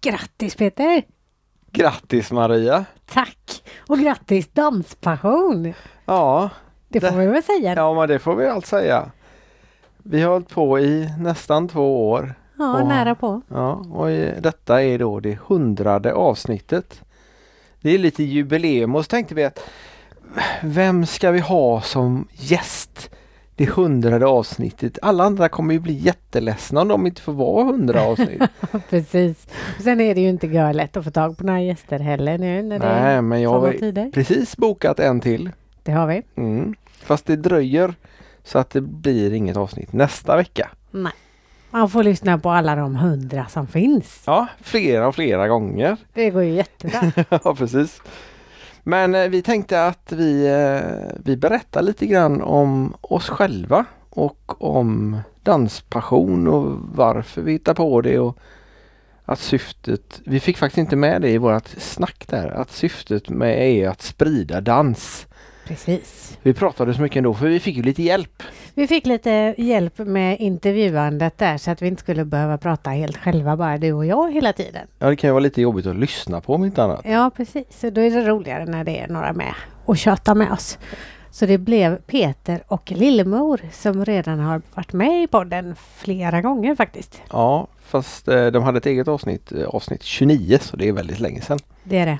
Grattis Peter! Grattis Maria! Tack! Och grattis Danspassion! Ja, Det får Det- vi väl säga. ja men det får vi allt säga. Vi har hållit på i nästan två år. Ja, Och- nära på. Ja, och detta är då det hundrade avsnittet. Det är lite jubileum och så tänkte vi att vem ska vi ha som gäst? Det hundrade avsnittet. Alla andra kommer ju bli jätteledsna om de inte får vara hundra avsnitt. Precis. Och sen är det ju inte görlätt att få tag på några gäster heller nu när det är Nej, men jag har precis bokat en till. Det har vi. Mm. Fast det dröjer så att det blir inget avsnitt nästa vecka. Nej. Man får lyssna på alla de hundra som finns. Ja, flera och flera gånger. Det går ju jättebra. ja, precis. Men eh, vi tänkte att vi, eh, vi berättar lite grann om oss själva och om danspassion och varför vi hittar på det och att syftet, vi fick faktiskt inte med det i vårt snack där, att syftet med är att sprida dans. Precis. Vi pratade så mycket ändå för vi fick ju lite hjälp. Vi fick lite hjälp med intervjuandet där så att vi inte skulle behöva prata helt själva bara du och jag hela tiden. Ja, det kan ju vara lite jobbigt att lyssna på om inte annat. Ja precis, så då är det roligare när det är några med och tjötar med oss. Så det blev Peter och Lillemor som redan har varit med i podden flera gånger faktiskt. Ja, fast eh, de hade ett eget avsnitt, eh, avsnitt 29, så det är väldigt länge sedan. Det är det.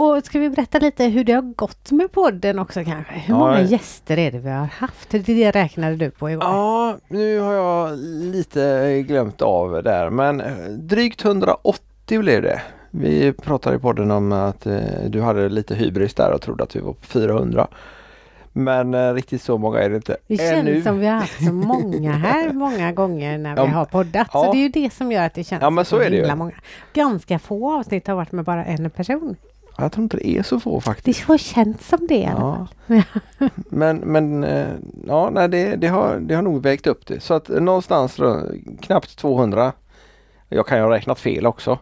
Och ska vi berätta lite hur det har gått med podden också kanske? Hur Ja, många gäster är det vi har haft? Det räknade du på igår. Ja, nu har jag lite glömt av där, men eh, drygt 180 blev det. Vi pratade i podden om att eh, du hade lite hybris där och trodde att vi var på 400. Men eh, riktigt så många är det inte Det känns ännu. som vi har haft så många här många gånger när vi Ja, har poddat. ja. Så det är ju det som gör att det känns Ja, men så är det ju. himla många. Ganska få avsnitt har varit med bara en person. Jag tror inte det är så få Det faktiskt. har känts som det i alla fall. Ja. Men, men eh, ja, nej, det, det, har, det har nog vägt upp det. Så att någonstans då, knappt 200. Jag kan ju ha räknat fel också.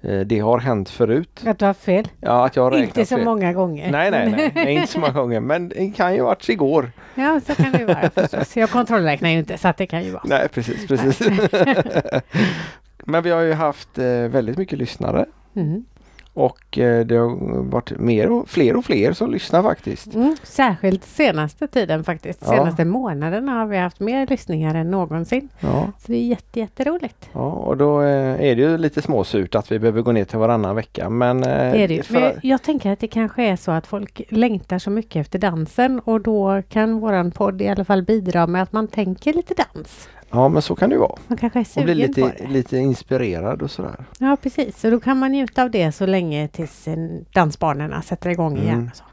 Eh, Det har hänt förut. Att du har fel. Ja, att jag har räknat Inte så fel. många gånger. Nej, nej, nej, nej, inte så många gånger. Men det kan ju ha varit igår. Ja, så kan det vara förstås. Jag kontrollräknar ju inte så att det kan ju vara. Nej, precis, precis. Men vi har ju haft eh, väldigt mycket lyssnare Mm. Och eh, det har varit mer och, fler och fler som lyssnar faktiskt. Mm. Särskilt senaste tiden faktiskt. Ja. Senaste månaderna har vi haft mer lyssningar än någonsin. Ja, Så det är jätte, jätteroligt. ja och då eh, är det ju lite småsurt att vi behöver gå ner till varannan vecka. Men, eh, Det är det ju. för- Men jag tänker att det kanske är så att folk längtar så mycket efter dansen och då kan våran podd i alla fall bidra med att man tänker lite dans. Ja, men så kan det vara. Man kanske är Och sugen bli på lite, det. lite inspirerad och sådär. Ja precis, så då kan man njuta av det så länge tills eh, dansbanorna sätter igång igen. Mm. Och så.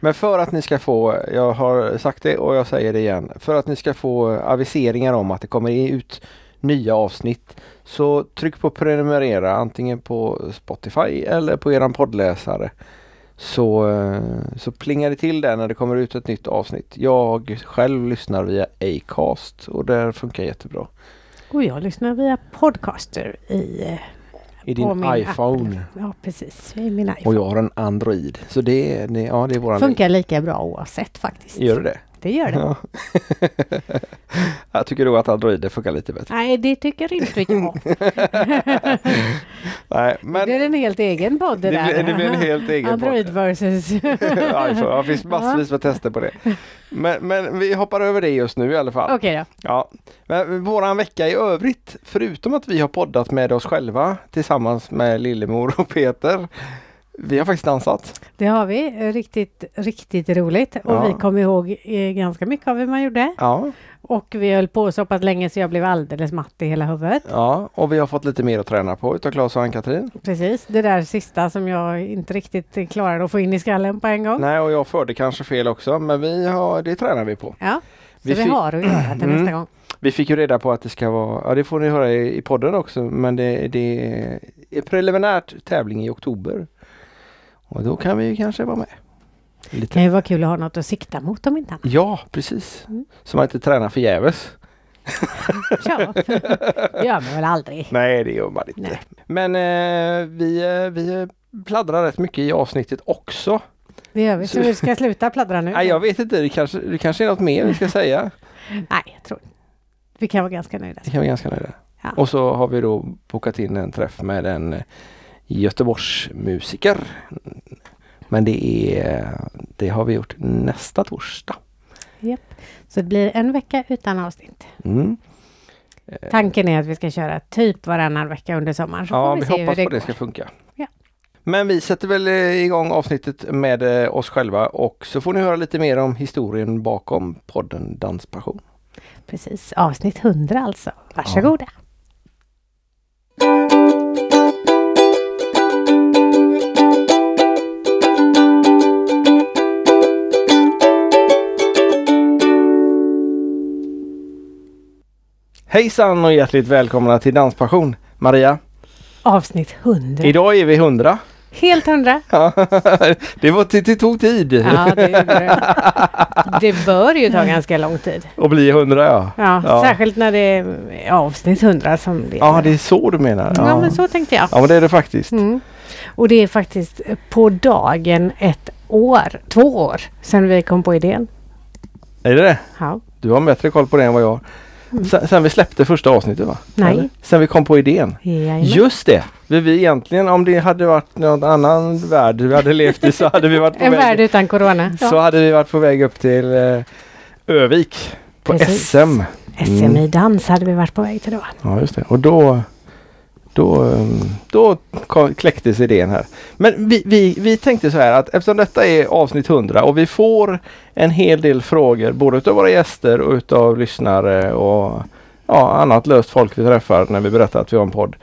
Men för att ni ska få, jag har sagt det och jag säger det igen, för att ni ska få aviseringar om att det kommer ut nya avsnitt så tryck på prenumerera antingen på Spotify eller på eran poddläsare. Så, eh, så plingar det till där när det kommer ut ett nytt avsnitt. Jag själv lyssnar via Acast och det funkar jättebra. Och jag lyssnar via podcaster i, eh, I din iPhone. Apple. Ja precis, i min Och iPhone. jag har en Android. Så det, det, ja, det är våran... Funkar lika bra oavsett faktiskt. Gör det? Det gör det. Ja. jag tycker då att Android funkar lite bättre. Nej, det tycker inte jag. Nej, Men... Det är en helt egen podd det, det, där. blir, det blir en helt egen Android podd. versus... iPhone. Det finns massvis med tester på det. Men, men vi hoppar över det just nu i alla fall. Okej då. Ja. Men våran vecka i övrigt, förutom att vi har poddat med oss själva tillsammans med Lillemor och Peter. Vi har faktiskt dansat. Det har vi. Riktigt, riktigt roligt. Och Ja. vi kom ihåg eh, ganska mycket av hur man gjorde. Ja, Och vi höll på så pass länge så jag blev alldeles matt i hela huvudet. ja, och vi har fått lite mer att träna på utav Claes och Ann-Katrin. Precis, det där sista som jag inte riktigt klarade att få in i skallen på en gång. Nej, och jag förde kanske fel också, men vi har, det tränar vi på. Ja, så Vi vi, har att göra till Mm. nästa gång. Vi fick ju reda på att det ska vara, ja det får ni höra i, i podden också, men det, det är preliminärt tävling i oktober. Och då kan vi kanske vara med. Det Lite. kan ju vara kul att ha något att sikta mot om inte annat. Ja, precis. Mm. Så man inte tränar förgäves. Ja, det gör man väl aldrig. Nej, det gör man inte. Nej. Men eh, vi, eh, vi pladdrar rätt mycket i avsnittet också. Det gör vi. Så vi ska sluta pladdra nu? Nej, jag vet inte, det kanske, det kanske är något mer vi ska säga. Nej, jag tror Vi kan vara ganska nöjda. Det kan vi ganska nöjda. Ja. Och så har vi då bokat in en träff med en eh, Göteborgsmusiker. Men det, är, det har vi gjort nästa torsdag. Så det blir en vecka utan avsnitt. Mm. Tanken är att vi ska köra typ varannan vecka under sommaren. Så Ja, vi, vi hoppas det på det ska funka. Ja. Men vi sätter väl eh, igång avsnittet med eh, oss själva och så får ni höra lite mer om historien bakom podden Danspassion. Precis, avsnitt 100 alltså. Varsågoda. Hejsan och hjärtligt välkomna till Danspassion. Maria, Avsnitt 100. idag är vi 100. Helt 100. Ja, det, var, det, det tog tid Ja, det, det. det bör ju ta ganska lång tid. att bli 100 ja. Ja, Ja. Särskilt när det är avsnitt 100 som det Ja, det är så du menar. Ja, men så tänkte jag. Ja, men det är det faktiskt. Mm. Och det är faktiskt på dagen ett år, två år sedan vi kom på idén. Är det det? Ja. Du har bättre koll på det än vad jag har. Mm. Sen, sen vi släppte första avsnittet va? Nej. Eller? Sen vi kom på idén. Jajamän. Just det! Vi, vi egentligen om det hade varit någon annan värld vi hade levt i så hade vi varit på En väg värld utan corona. Så hade vi varit på väg upp till eh, Övik på Precis. SM. SM i dans hade vi varit på väg till då. Ja just det. Och då då, ehm, då kläcktes idén här. Men vi, vi, vi tänkte så här att eftersom detta är avsnitt 100 och vi får en hel del frågor både utav våra gäster och utav lyssnare och ja, annat löst folk vi träffar när vi berättar att vi har en podd.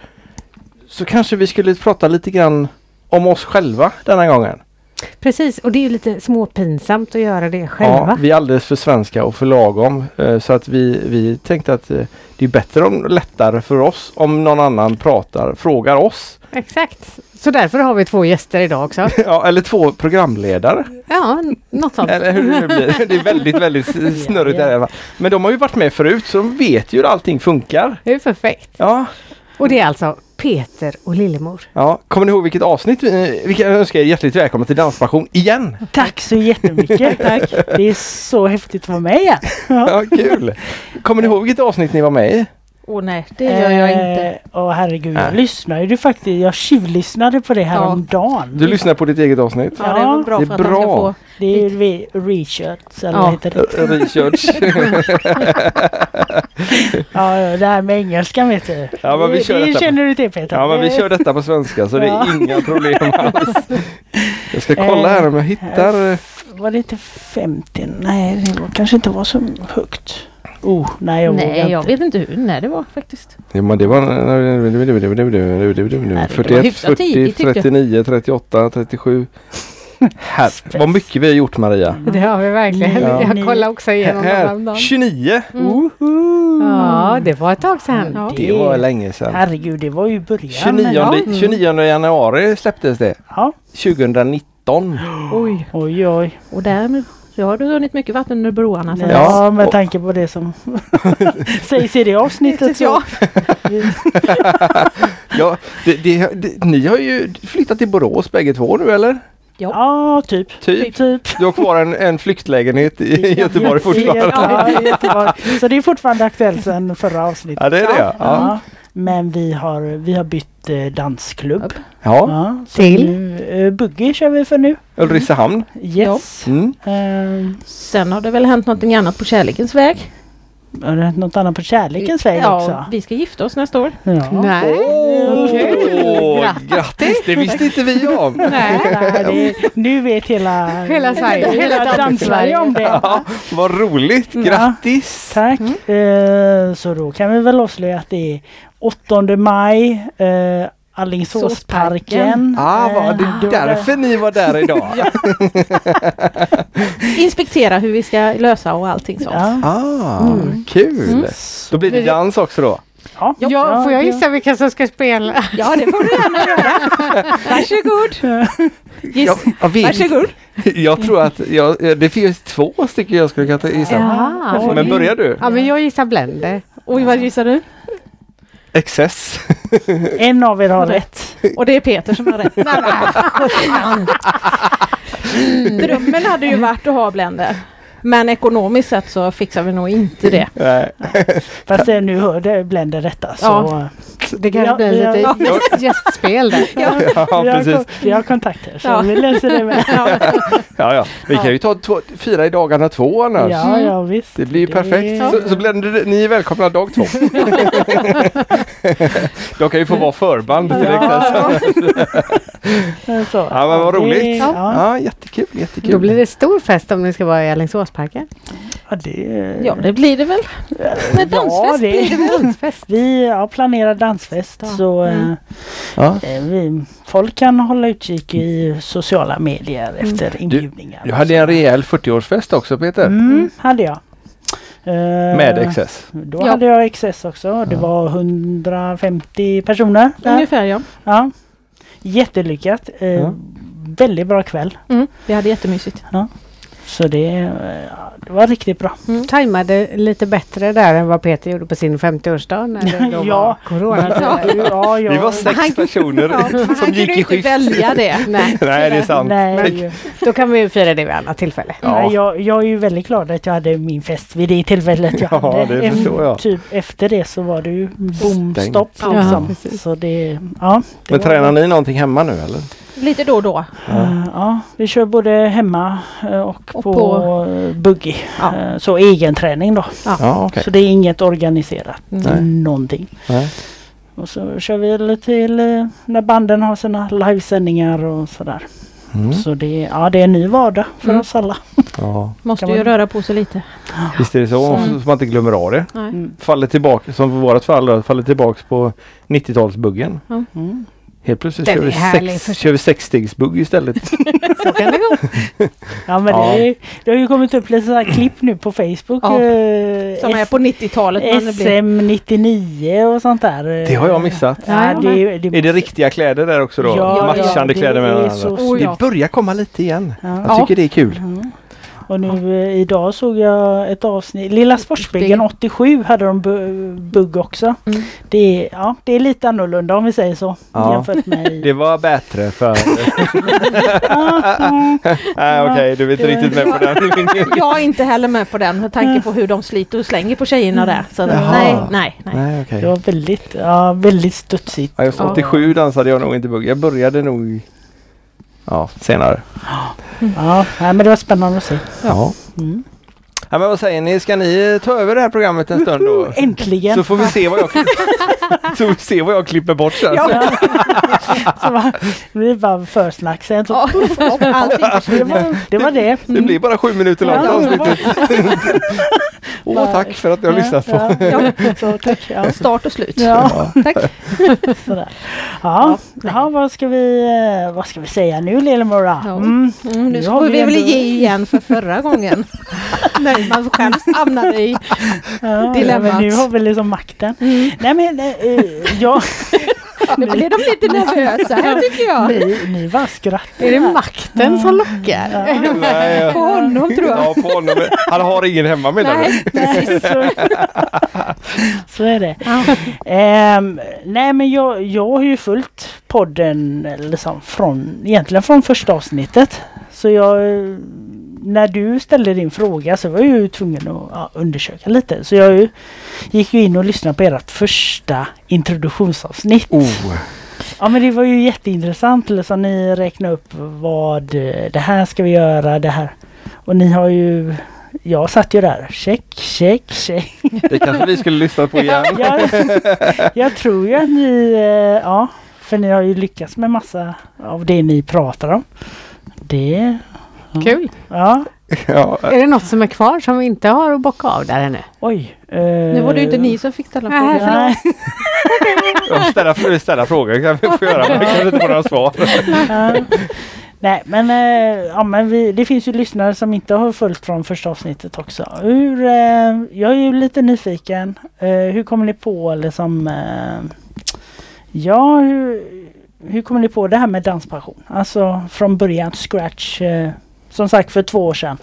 Så kanske vi skulle prata lite grann om oss själva denna gången. Precis, och det är ju lite småpinsamt att göra det Ja, själva. vi är alldeles för svenska och för lagom. eh, Så att vi, vi tänkte att eh, det är bättre och lättare för oss om någon annan pratar, frågar oss. Exakt. Så därför har vi två gäster idag också. Ja, eller två programledare. Ja, något sånt. Eller hur det nu blir. Det är väldigt, väldigt snurrigt Ja, ja. där. Men de har ju varit med förut så de vet ju hur allting funkar. Det är perfekt. Ja, Och det är alltså Peter och Lillemor. ja. kommer ni ihåg vilket avsnitt? vi- Vi kan önska er hjärtligt välkomna till Danspassion igen. Tack så jättemycket. Tack. Det är så häftigt att vara med igen. Ja, kul! Kommer ni ihåg vilket avsnitt ni var med i? Åh nej, det gör jag inte. Eh, Åh herregud, jag lyssnade ju faktiskt. Jag tjuvlyssnade på det här Ja. om dagen. Du lyssnar på ditt eget avsnitt? Ja, det är väl bra det är för att han ska bra. få... Det är ju research eller Ja. vad heter det? Research. Ja, det här med engelskan vet du. Ja, men vi det kör det detta på- känner du till Peter. Ja men vi kör detta på svenska så det är inga problem alls. Jag ska kolla här om jag hittar. eh, Var det inte 50? Nej, det var, kanske inte var så högt. Oh, nej jag vågar Nej, jag inte. vet inte hur. Nej, det var faktiskt. Ja, men det var var 41, hyfsat 40, tidigt, tyckte jag. 39, 38, 37. Här, vad mycket vi har gjort Maria. Det har vi verkligen. Ja. Jag kollade också igenom Här, häromdagen. 29. Mm. Woho! Ja, det var ett tag sedan. Ja. Det var länge sedan. Herregud, det var ju början. 29, Ja. 29 januari släpptes det. Ja. 2019. Oj. Oj, oj. Och därmed så har du runnit mycket vatten under broarna. sen Ja, Ja. med Och- tanke på det som sägs i det avsnittet. Så. Ja. Det, det, det, ni har ju flyttat till Borås bägge två nu eller? Ja, typ. Typ. Typ. Du har kvar en, en flyktlägenhet i Göteborg fortfarande. Ja, i Göteborg. Så det är fortfarande aktuellt sedan förra avsnittet. Ja det är det ja. ja. Ja, men vi har, vi har bytt eh, dansklubb. ja. Ja, så Till? Nu, eh, buggy kör vi för nu. Ulricehamn. Yes. Mm. Eh, Sen har det väl hänt någonting annat på kärlekens väg. har det hänt något annat på kärlekens väg ja, också? vi ska gifta oss nästa år. Ja. Nej. Åh, grattis! Det visste inte vi om. Nej. Nej, det, nu vet hela, Hela Sverige. hela dans-Sverige om det. Ja, vad roligt! Ja. Grattis! Tack. Eh, så då kan vi väl avslöja att det är 8 maj, eh, Alingsåsparken. Ah, det Eh, då- är därför ni var där idag. Inspektera hur vi ska lösa och allting sånt. Ja. Ah, Mm. kul! Mm. Då blir det dans också då? Ja, Ja, får jag det- gissa vilka som ska spela? Ja, det får du gärna göra. Varsågod. Giss. Jag, vet, Varsågod. jag tror att jag, det finns två stycken jag skulle kunna gissa. Jaha. Men börjar du? Ja, men jag gissar Blender. Oj, vad gissar du? Excess. En av er har rätt. Och det är Peter som har rätt. Drömmen hade ju varit att ha Blender. Men ekonomiskt sett så fixar vi nog inte det. Nej. Fast det, nu hörde Blender detta så Ja. Det kanske Ja, blir ja. lite gäst- gästspel där. Ja, har, precis. vi har kontakter så Ja. vi löser det med. Ja, ja. Vi kan ju ta två, fyra i dagarna två annars. Ja, ja visst. Det blir ju perfekt. Ja. Så, så blir ni är välkomna dag två. De kan ju få vara förband till Ja. Ja, men vad Det- roligt. Ja, Ja, jättekul, jättekul. Då blir det stor fest om ni ska vara i Alingsåsparken. ja, det, Ja, det blir det väl. Med dansfest ja, det, blir det väl. Dansfest. Vi har planerat dansfest Ja. så Mm. Ja. eh, vi, folk kan hålla utkik i sociala medier efter inbjudningar. Du hade en rejäl 40-årsfest också Peter. Mm, hade jag. Eh, Med XS. Då Ja. hade jag XS också. Det Ja. var 150 personer. Där. Ungefär ja. Ja. Jättelyckat. Eh, Ja. Väldigt bra kväll. Mm, vi hade jättemysigt. Så det, ja, det var riktigt bra. Tajmade lite bättre där än vad Peter gjorde på sin 50-årsdag när det då Ja. var coronatider. Ja, ja. Vi var sex Han- personer Ja, som han gick kunde i inte skift. välja det. Nej, Nej, det är sant. Nej, då kan vi ju fira det vid annat tillfälle. Ja. Nej, jag, jag är ju väldigt glad att jag hade min fest vid det tillfället jag Ja, hade. det förstår jag. Typ efter det så var det ju bomstopp. Ja, Liksom. precis. så det, ja, det Men tränar ni någonting hemma nu eller? Lite då och då. Eh, Ja, vi kör både hemma eh, och, Och på, på- eh, buggy. Ja. Så egen träning då. Ja, okej. Så det är inget organiserat. Nej. Någonting. Nej. Och så kör vi lite till när banden har sina livesändningar och sådär. Mm. Så det, ja, det är en ny vardag för Mm. oss alla. Ja. Måste Kan ju man- röra på sig lite. Visst är det så? Så- Så man inte glömmer av det. Nej. Mm. Faller tillbaka, som för vårat fall faller tillbaks på 90-talsbuggen. Mm. Helt plötsligt Den kör vi, sex, för- kör vi sexstegsbugg istället. Så kan det gå. Ja men Ja. Det, är- det har ju kommit upp lite sådana klipp nu på Facebook. Ja, eh, Som är på 90-talet. men det blir- SM99 och sånt där. Det har jag missat. Ja, det, det, Är det riktiga kläder där också då? Ja, Matchande ja, kläder med varandra? så. Det börjar komma lite igen. Ja. Jag tycker det är kul. Och nu eh, idag såg jag ett avsnitt. Lilla Sportspegeln 87 hade de bu- bugg också. Mm. Det, är, ja, det är lite annorlunda om vi säger så. Ja. Jämfört med... Det var bättre för... Ja. Nej okej, du är inte riktigt med på den. Jag är inte heller med på den med tanke på hur de sliter och slänger på tjejerna där. Så Jaha. nej, nej, nej. Nej okej. Det var väldigt, ja, väldigt studsigt. Ja, just 87 dansade jag nog inte bugg. Jag började nog ja, senare. Ja, men det var spännande att se. Ja. Mm. Ja. Men vad säger ni, ska ni ta över det här programmet en stund då? Äntligen! Så får vi se vad jag, så får vi se vad jag klipper bort sen. Ja. så det blir bara försnack sen. Så, det, var, det var det. Det blir bara sju minuter långt Ja, avsnittet. Åh, tack för att ni har lyssnat på. Ja, ja. Så, tack. Ja. Start och slut. Ja, Tack. sådär. Ja, ja vad, ska vi, eh, vad ska vi säga nu Lillemora? Mm. Mm, nu får vi vi väl ge igen för förra gången. Man själv hamnade i... Ja, Dilemmat. men nu har vi liksom makten. Mm. Nej men eh, jag... Nu blev de lite nervösa här tycker jag. Ni, ni bara skrattar. Är det makten som lockar? Ja. Nej, På honom tror jag. ja, på honom. Han har ingen hemma menar du? Nej, så, så är det. Ehm, nej men jag, jag har ju följt podden liksom från, egentligen från första avsnittet. Så jag, när du ställde din fråga så var jag ju tvungen att ja, undersöka lite. Så jag ju- gick ju in och lyssnade på ert första introduktionsavsnitt. Oh, Ja men det var ju jätteintressant. Liksom, ni räknade upp vad eh, det här ska vi göra, det här. Och ni har ju jag satt ju där, check, check, check. det kanske vi skulle lyssna på igen. Jag, jag tror ju att ni, eh, ja, för ni har ju lyckats med massa av det ni pratar om. Det, Kul! ja, Ja, Är det något som är kvar som vi inte har att bocka av där ännu? oj. eh, Nu var det ju inte ni som fick ställa frågor. Nej, Ja, ställa, ställa frågor kan vi få göra men vi kanske inte får några svar. Nej men, eh, ja, men vi, det finns ju lyssnare som inte har följt från första avsnittet också. Hur, eh, jag är ju lite nyfiken. Eh, hur kommer ni på liksom eh, Ja, hur, hur kommer ni på det här med danspassion? Alltså från början, scratch. Som sagt för två år sedan.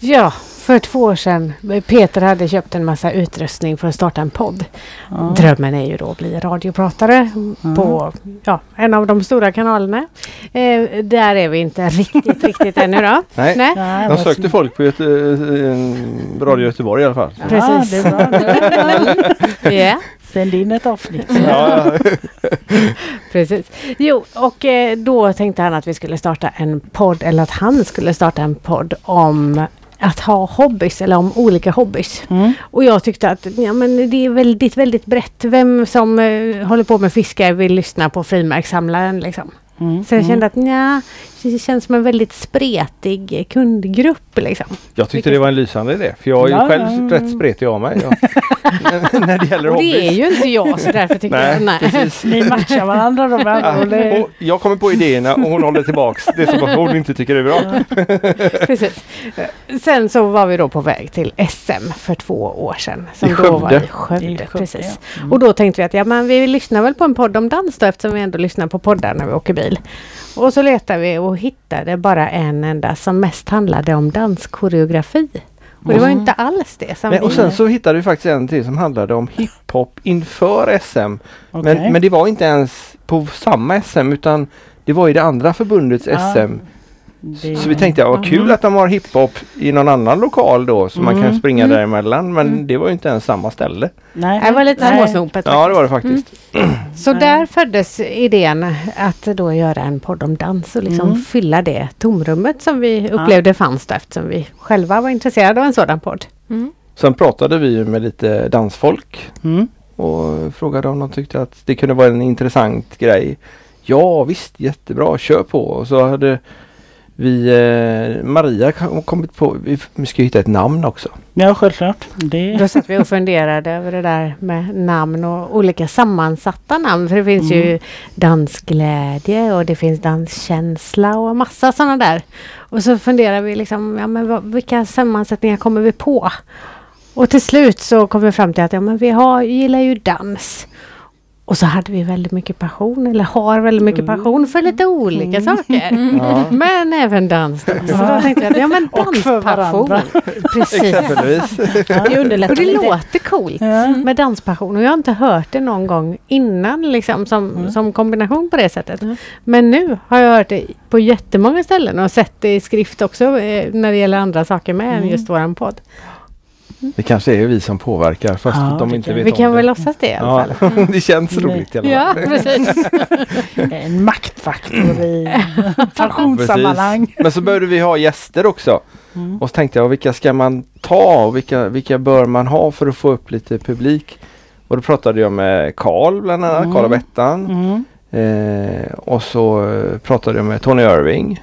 Ja, för två år sedan. Peter hade köpt en massa utrustning för att starta en podd. Ja. Drömmen är ju då att bli radiopratare på ja, en av de stora kanalerna. Eh, där är vi inte riktigt, riktigt ännu då. Nej. Nej. Nej, De sökte folk på Göte, eh, Radio Göteborg i alla fall. Precis. Ja, det är bra. Ja, Sänd in ett avsnitt. Ja, precis. Jo, och eh, då tänkte han att vi skulle starta en podd, eller att han skulle starta en podd om att ha hobbys eller om olika hobbys. Mm. Och jag tyckte att ja, men det är väldigt, väldigt brett. Vem som eh, håller på med fiske vill lyssna på frimärkssamlaren liksom. Mm. Så jag kände att nja, det känns som en väldigt spretig kundgrupp liksom. jag tyckte det var en lysande idé. För jag är ju Ja, själv ja. rätt spretig av mig. Ja. När det gäller Och det är ju inte jag så därför tyckte jag Nej, nej. precis. Ni matchar varandra ord. Det- Och jag kommer på idéerna och hon håller tillbaks det som hon inte tycker är bra. Precis. Sen så var vi då på väg till SM för två år sedan. Som I då var Skövde. i Skövde. I Skövde, precis. ja. Mm. Och då tänkte vi att ja, men vi lyssnar väl på en podd om dans då eftersom vi ändå lyssnar på poddar när vi åker bil. Och så letade vi och hittade bara en enda som mest handlade om danskoreografi. Och det var ju inte alls det som Nej, vi... och sen så hittade vi faktiskt en till som handlade om hiphop inför SM. Okej. Men, men det var inte ens på samma SM utan det var i det andra förbundets Ah, SM. Det- Så vi tänkte, ja, vad kul att de har hiphop i någon annan lokal då så man kan Mm. springa Mm. däremellan. Men det var ju inte ens samma ställe. Nej. Det var lite småsnopet Ja det var det faktiskt. faktiskt. Så Nej. där föddes idén att då göra en podd om dans och liksom Mm. fylla det tomrummet som vi upplevde fanns där eftersom vi själva var intresserade av en sådan podd. Mm. Sen pratade vi ju med lite dansfolk Mm. och frågade om de tyckte att det kunde vara en intressant grej. Ja visst, jättebra, kör på. Och så hade vi, eh, Maria kom- kommit på, vi, vi ska hitta ett namn också. Ja, självklart. Det... Då satt vi och funderade över det där med namn och olika sammansatta namn. För det finns Mm. ju dansglädje och det finns danskänsla och massa sådana där. Och så funderar vi liksom, ja men vad, vilka sammansättningar kommer vi på? Och till slut så kom vi fram till att ja, men vi har, gillar ju dans. Och så hade vi väldigt mycket passion, eller har väldigt mycket Mm. passion för lite olika saker. Ja. Men även dans då. Så då tänkte jag ja men danspassion. Precis. Exempelvis. Det underlättar Och det lite. låter coolt Ja. med danspassion och jag har inte hört det någon gång innan liksom som, Mm. som kombination på det sättet. Mm. Men nu har jag hört det på jättemånga ställen och sett det i skrift också eh, när det gäller andra saker med än Mm. just våran podd. Det kanske är vi som påverkar fast Ja, de inte vet Vi om kan det. väl låtsas det i alla Ja, fall. det känns Nej. roligt i alla Ja, fall. precis. En maktfaktor i pensionssammanhang. Men så behövde vi ha gäster också. Mm. Och så tänkte jag, vilka ska man ta och vilka, vilka bör man ha för att få upp lite publik? Och då pratade jag med Karl bland annat, Mm. Karl och Bettan. Mm. Eh, och så pratade jag med Tony Irving.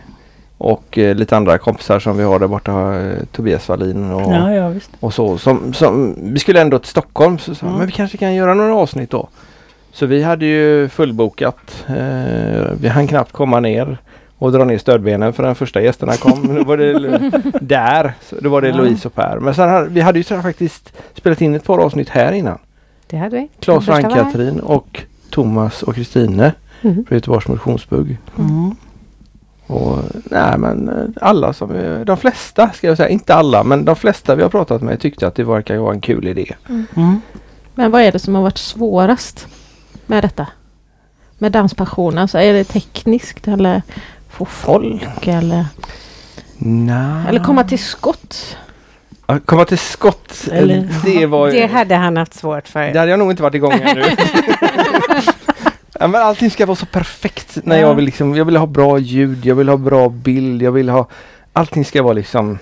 Och eh, lite andra kompisar som vi har där borta, eh, Tobias Wallin och, Ja, ja och så. Som, som, vi skulle ändå till Stockholm så sa Mm. men vi kanske kan göra några avsnitt då. Så vi hade ju fullbokat. Eh, vi hann knappt komma ner och dra ner stödbenen för den första gästerna kom. då var det där. Så då var det Ja. Louise och Per. Men sen hade, vi hade ju faktiskt spelat in ett par avsnitt här innan. Det hade vi. Claes och. Ann-Katrin och Thomas och Kristine Mhm. på Göteborgs motionsbugg. Mm. Och nej men eh, alla som, de flesta ska jag säga, inte alla men de flesta vi har pratat med tyckte att det verkar vara en kul idé. Mm. Men vad är det som har varit svårast med detta? Med danspassionen? Alltså, är det tekniskt eller få folk eller, Nej. eller komma till skott? Att komma till skott, Eller- det var Det hade han haft svårt för. Det hade jag nog inte varit igång ännu. ja, men allting ska vara så perfekt. När Ja. jag, vill liksom, jag vill ha bra ljud, jag vill ha bra bild, jag vill ha... Allting ska vara liksom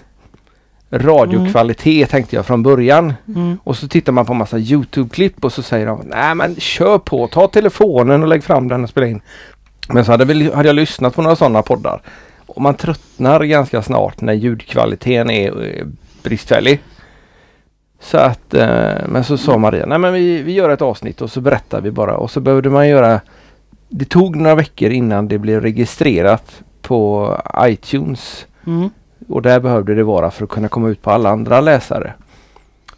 radiokvalitet tänkte jag från början. Mm. Och så tittar man på massa Youtube-klipp och så säger de Nej men kör på, ta telefonen och lägg fram den och spela in. Men så hade, väl, hade jag lyssnat på några sådana poddar. Och man tröttnar ganska snart när ljudkvaliteten är eh, bristfällig. Så att, eh, men så sa Maria, nej men vi, vi gör ett avsnitt och så berättar vi bara och så behövde man göra Det tog några veckor innan det blev registrerat på iTunes Mm. och där behövde det vara för att kunna komma ut på alla andra läsare.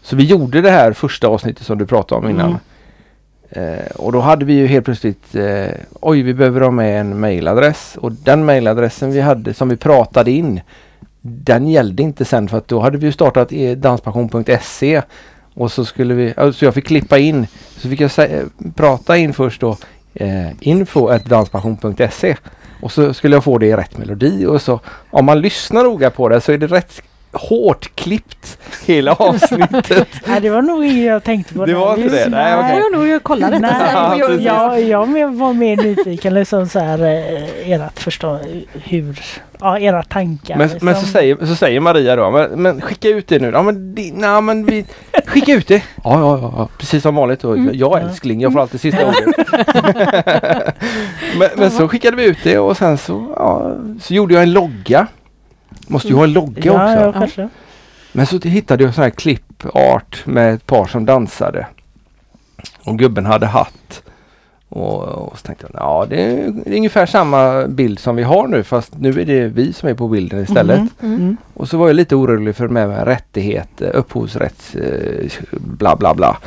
Så vi gjorde det här första avsnittet som du pratade om innan. Eh, och då hade vi ju helt plötsligt eh, Oj vi behöver ha med en mailadress och den mailadressen vi hade som vi pratade in den gällde inte sen för att då hade vi ju startat danspension.se. danspassion.se och så skulle vi, alltså jag fick klippa in, så fick jag sä- prata in först då eh, info danspassion.se och så skulle jag få det i rätt melodi och så om man lyssnar noga på det så är det rätt hårt klippt hela avsnittet. Nej, det var nog inget jag tänkte på. Det där. var inte det? Nej, okej. får jag nog kolla detta Nej, Ja, jag, jag, jag var mer nyfiken liksom så här eh, ert förstå hur, ja era tankar. Men, liksom. men så, säger, så säger Maria då, men, men skicka ut det nu. Ja men, det, nej, men vi, skicka ut det! Ja, ja, ja, ja, precis som vanligt. Och, Jag älskling, jag får alltid sista ordet. men, men så skickade vi ut det och sen så, ja, så gjorde jag en logga. Måste ju ha en logga ja, också. Ja, kanske. Men så hittade jag sån här klippart med ett par som dansade. Och gubben hade hatt. Och, och så tänkte jag, ja det är, det är ungefär samma bild som vi har nu fast nu är det vi som är på bilden istället. Mhm. Mm. Och så var jag lite orolig för med, med rättighet, eh, upphovsrätt, eh, bla bla bla.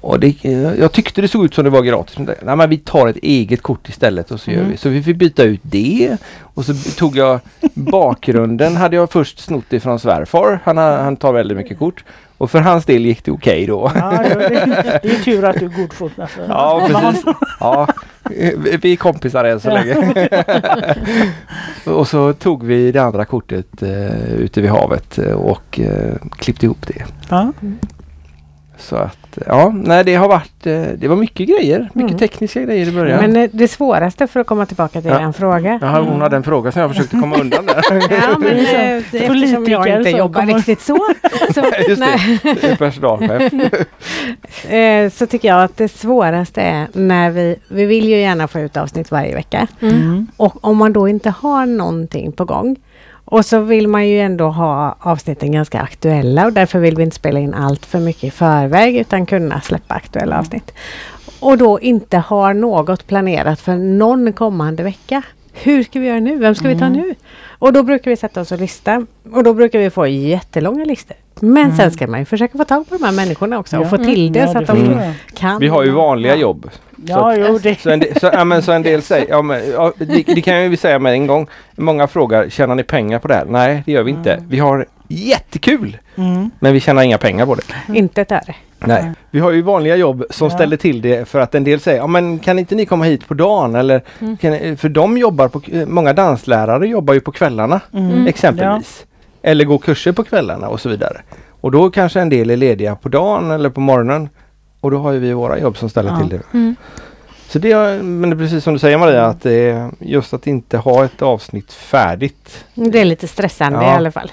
Och det, jag tyckte det såg ut som det var gratis. Men det- Nej men vi tar ett eget kort istället och så gör Mm. vi. Så vi fick byta ut det. Och så tog jag bakgrunden hade jag först snott ifrån svärfar. Han, han tar väldigt mycket kort. Och för hans del gick det okej då. Ja, det, det, det är tur att du är god fot. Alltså. Ja precis. Ja, vi vi är kompisar än så länge. och så tog vi det andra kortet eh, ute vid havet eh, och eh, klippte ihop det. Ja. Så att ja, nej det har varit, eh, det var mycket grejer, mycket Mm. tekniska grejer i början. Men eh, det svåraste för att komma tillbaka till Ja. en fråga. Jaha, hon hade en fråga som jag försökte komma undan där. Ja, men Det eh, så. eftersom jag inte jobbar kommer- riktigt så. Så, Just nej, det, personalchef. så tycker jag att det svåraste är när vi, vi vill ju gärna få ut avsnitt varje vecka. Mm. Och om man då inte har någonting på gång och så vill man ju ändå ha avsnitten ganska aktuella och därför vill vi inte spela in allt för mycket i förväg utan kunna släppa aktuella avsnitt. Och då inte har något planerat för någon kommande vecka. Hur ska vi göra nu? Vem ska vi ta Mm. nu? Och då brukar vi sätta oss och lista. Och då brukar vi få jättelånga listor. Men sen ska man ju försöka få tag på de här människorna också och Mm. Ja. få till det Ja, så det att de kan. Vi har ju vanliga jobb. Ja, jo, det. Så en, del, så, ja, men, så en del säger, ja, men, ja, det, det kan jag ju säga med en gång. Många frågar, tjänar ni pengar på det här? Nej, det gör vi inte. Vi har jättekul, Mm. men vi tjänar inga pengar på det. Inte ett öre. Nej. Vi har ju vanliga jobb som Ja. ställer till det för att en del säger, ja men kan inte ni komma hit på dagen? Eller, kan, för de jobbar på, många danslärare jobbar ju på kvällarna Mm. exempelvis. Eller går kurser på kvällarna och så vidare. Och då kanske en del är lediga på dagen eller på morgonen. Och då har ju vi våra jobb som ställer Ja. till det. Mm. Så det är, men det är precis som du säger Maria, att det är just att inte ha ett avsnitt färdigt. Det är lite stressande Ja, i alla fall.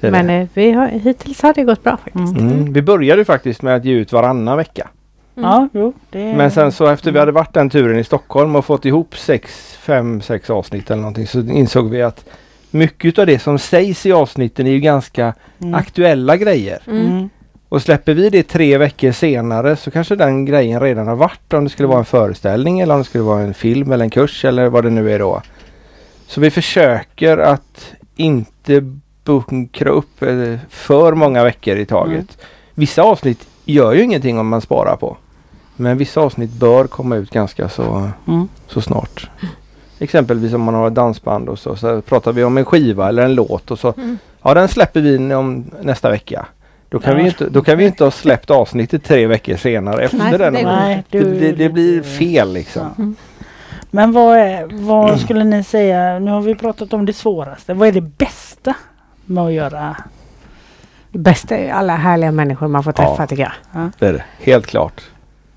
Det Men det. eh, vi har, hittills har det gått bra faktiskt. Mm. Mm. Vi började ju faktiskt med att ge ut varannan vecka. Ja, jo. Det... Men sen så efter vi hade varit den turen i Stockholm och fått ihop sex, fem, sex avsnitt eller någonting så insåg vi att mycket av det som sägs i avsnitten är ju ganska Mm. aktuella grejer. Mm. Och släpper vi det tre veckor senare så kanske den grejen redan har varit om det skulle vara en föreställning eller om det skulle vara en film eller en kurs eller vad det nu är då. Så vi försöker att inte bunkra upp eh, för många veckor i taget. Vissa avsnitt gör ju ingenting om man sparar på. Men vissa avsnitt bör komma ut ganska så, Mm. så snart. Exempelvis om man har ett dansband och så, så pratar vi om en skiva eller en låt och så Mm. Ja den släpper vi om nästa vecka. Då kan, Ja. vi inte, då kan vi inte ha släppt avsnittet tre veckor senare efter Nej, den. det Nej, det, du- det, det blir fel liksom. Ja. Men vad, är, vad skulle ni säga, nu har vi pratat om det svåraste. Vad är det bästa med att göra? Det bästa är alla härliga människor man får Ja. träffa tycker jag. Det är det. Helt klart.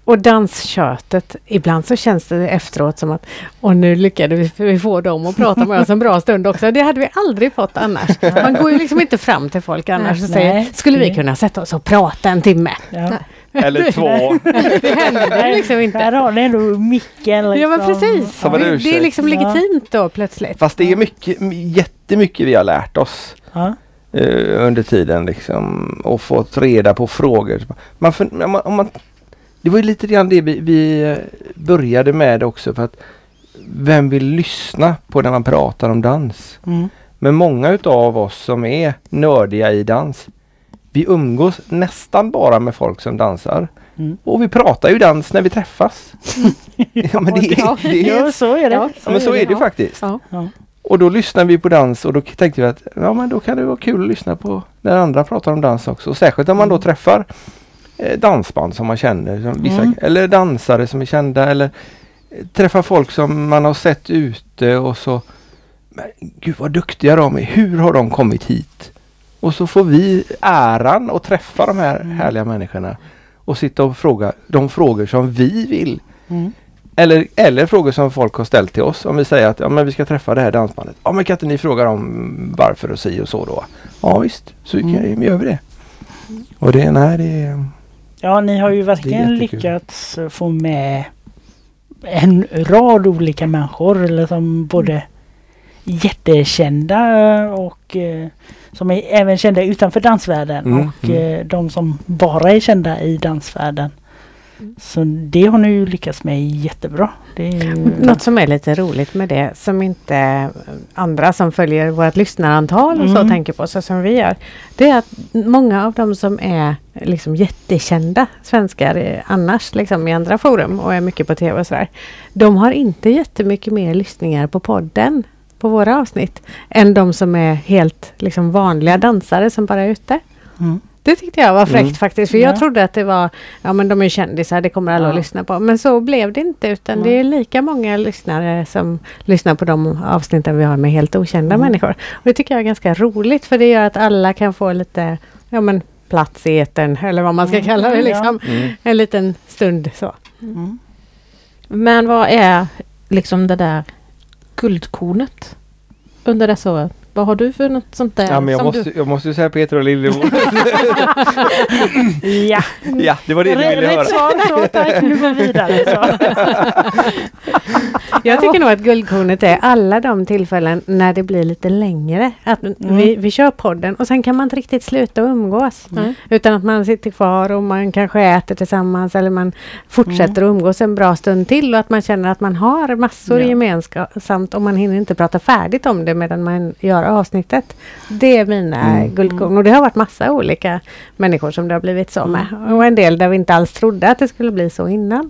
Och danskötet, ibland så känns det efteråt som att och nu lyckades vi få dem att prata med oss en bra stund också. Det hade vi aldrig fått annars. Man går ju liksom inte fram till folk annars och säger skulle vi kunna sätta oss och prata en timme? Ja. Eller två. Det händer liksom inte. Där har ni ändå micken. Liksom. Ja men precis. En Det, det är liksom Ja. legitimt då plötsligt. Fast det är mycket, jättemycket vi har lärt oss Ja. eh, under tiden liksom och fått reda på frågor. Man, fun- om man, om man, det var ju lite grann det vi, vi eh, började med också för att vem vill lyssna på när man pratar om dans? Mm. Men många utav oss som är nördiga i dans, vi umgås nästan bara med folk som dansar. Mm. Och vi pratar ju dans när vi träffas. ja, men det, Ja. det, det, Ja, så är det. Ja. ja, men så är det ju faktiskt. Ja. Ja. Och då lyssnade vi på dans och då tänkte vi att ja men då kan det vara kul att lyssna på när andra pratar om dans också. Särskilt om man då träffar eh, dansband som man känner. Som vissa, Mm. Eller dansare som är kända eller eh, träffa folk som man har sett ute och så men gud vad duktiga de är. Hur har de kommit hit? Och så får vi äran att träffa de här Mm. härliga människorna och sitta och fråga de frågor som vi vill. Mm. Eller, eller frågor som folk har ställt till oss. Om vi säger att ja, men vi ska träffa det här dansbandet. Ja men kan inte ni fråga dem varför och si och så då? Ja visst, så Mm. gör vi det. Och det, nej det är... Ja, ni har ju verkligen lyckats eh, få med en rad olika människor. Eller som både jättekända eh, och eh, som är även kända utanför dansvärlden. Mm, och eh, de som bara är kända i dansvärlden. Så det har ni ju lyckats med jättebra. Det ju... Något som är lite roligt med det som inte andra som följer vårt lyssnarantal och så Mm. tänker på så som vi gör. Det är att många av dem som är liksom jättekända svenskar annars liksom i andra forum och är mycket på tv och sådär. De har inte jättemycket mer lyssningar på podden på våra avsnitt än de som är helt liksom vanliga dansare som bara är ute. Mm. Det tyckte jag var fräckt Mm. faktiskt. För jag Ja. trodde att det var, ja men de är kändisar, det kommer alla Ja. att lyssna på. Men så blev det inte utan Nej. det är lika många lyssnare som lyssnar på de avsnitten vi har med helt okända Mm. människor. Och det tycker jag är ganska roligt för det gör att alla kan få lite, ja men plats i etern eller vad man ska Mm. kalla det Ja. liksom. Mm. En liten stund så. Mm. Men vad är liksom det där guldkornet under dessa år? Vad har du för något sånt där? Ja men jag som måste, jag måste ju säga Peter och Liljeborg. Ja, ja det var det du ville höra. svar. Så tack, nu går vi vidare. Så. Jag tycker nog att guldkornet är alla de tillfällen när det blir lite längre. Att vi, vi kör podden och sen kan man inte riktigt sluta umgås. Nej. Utan att man sitter kvar och man kanske äter tillsammans eller man fortsätter att umgås en bra stund till och att man känner att man har massor Ja. gemensamt och man hinner inte prata färdigt om det medan man gör avsnittet. Det är mina Mm. guldkorn och det har varit massa olika människor som det har blivit så med. Och en del där vi inte alls trodde att det skulle bli så innan.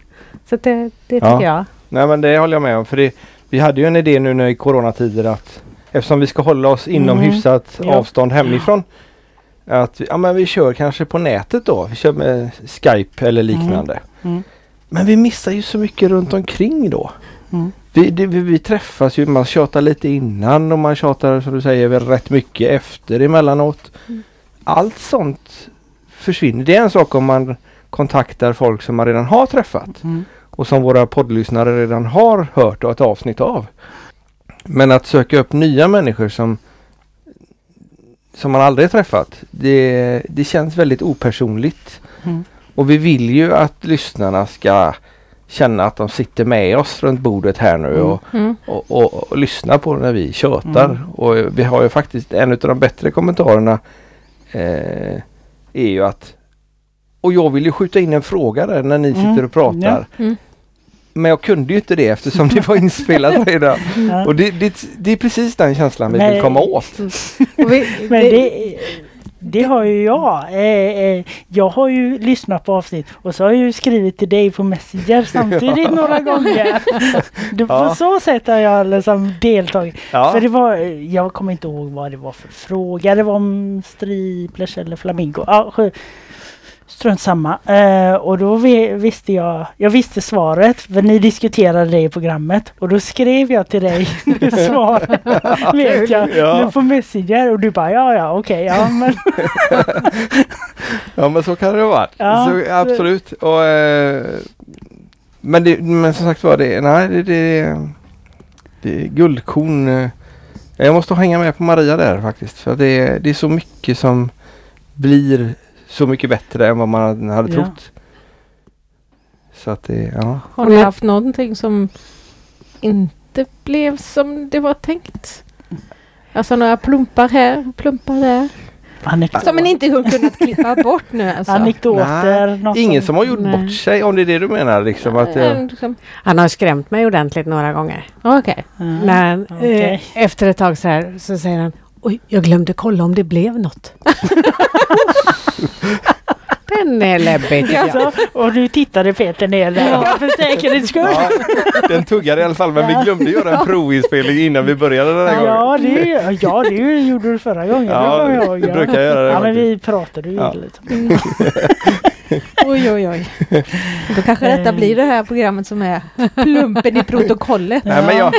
Så det, det tycker Ja. jag. Nej men det håller jag med om. För det, vi hade ju en idé nu när i coronatider att eftersom vi ska hålla oss inom Mm. hyfsat Ja. avstånd hemifrån. Att vi, ja, men vi kör kanske på nätet då. Vi kör med Skype eller liknande. Mm. Men vi missar ju så mycket runt omkring då. Mm. Vi, det, vi, vi träffas ju, man tjatar lite innan och man tjatar som du säger väl rätt mycket efter emellanåt. Allt sånt försvinner. Det är en sak om man kontaktar folk som man redan har träffat Mm. och som våra poddlyssnare redan har hört ett avsnitt av. Men att söka upp nya människor som som man aldrig träffat. Det, det känns väldigt opersonligt. Mm. Och vi vill ju att lyssnarna ska känna att de sitter med oss runt bordet här nu Mm. och, Mm. och, och, och lyssnar på när vi tjötar. Mm. Och vi har ju faktiskt en av de bättre kommentarerna eh, är ju att och jag vill ju skjuta in en fråga där när ni Mm. sitter och pratar. Ja. Mm. Men jag kunde ju inte det eftersom det var inspelat redan. Ja. Och det, det, det är precis den känslan vi Men- vill komma åt. Vi, Men det, det har ju jag. Eh, eh, jag har ju lyssnat på avsnitt och så har jag ju skrivit till dig på Messenger samtidigt några gånger. Det, på Ja. så sätt har jag liksom deltagit. Ja. För det var, jag kommer inte ihåg vad det var för fråga. Det var om striplers eller flamingo. Skö- strunt samma. Eh, och då vi, visste jag, jag visste svaret för ni diskuterade det i programmet. Och då skrev jag till dig svaret. vet jag. Ja. På Messenger och du bara ja ja okej ja men. Ja men så kan det vara. Ja, så, absolut. Och, eh, men, det, men som sagt var det, nej det, det, det är guldkorn. Jag måste hänga med på Maria där faktiskt. För det, det är så mycket som blir så mycket bättre än vad man hade Ja. trott. Så att det, ja. Har ni haft någonting som inte blev som det var tänkt? Alltså några plumpar här och plumpar där. Anekdot. Som ni inte har kunnat klippa bort nu alltså. Anekdoter. något Ingen som har gjort Nej. bort sig om det är det du menar liksom. Att, eh, En liksom- han har skrämt mig ordentligt några gånger. Okej. Mm. När han, okej. eh, efter ett tag så här så säger han Oj, jag glömde kolla om det blev något. Den är läbbig tycker jag. Alltså, och nu tittade Peter ner där Ja. för säkerhets skull. Ja, den tuggar i alla fall men vi glömde göra en provinspelning innan vi började den här gången. Ja, det, ja, det gjorde du förra gången. Ja, det jag du brukar göra det Ja, men vi pratade ju Ja. lite. Oj, oj, oj. Då kanske detta blir det här programmet som är plumpen i protokollet. Nej, men jag,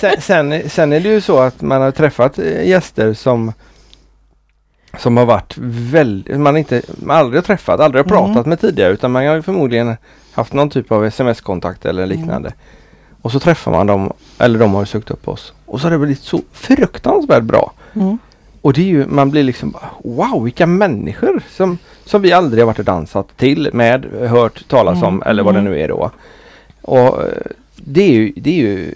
sen, sen, sen är det ju så att man har träffat eh, gäster som som har varit väldigt, man inte, man aldrig har träffat, aldrig har Mm. pratat med tidigare utan man har ju förmodligen haft någon typ av sms-kontakt eller liknande. Och så träffar man dem, eller de har sökt upp oss. Och så har det blivit så fruktansvärt bra. Mm. Och det är ju, man blir liksom wow vilka människor som, som vi aldrig har varit och dansat till, med, hört talas Mm. om eller vad det Mm. nu är då. Och eh, det är ju, det är ju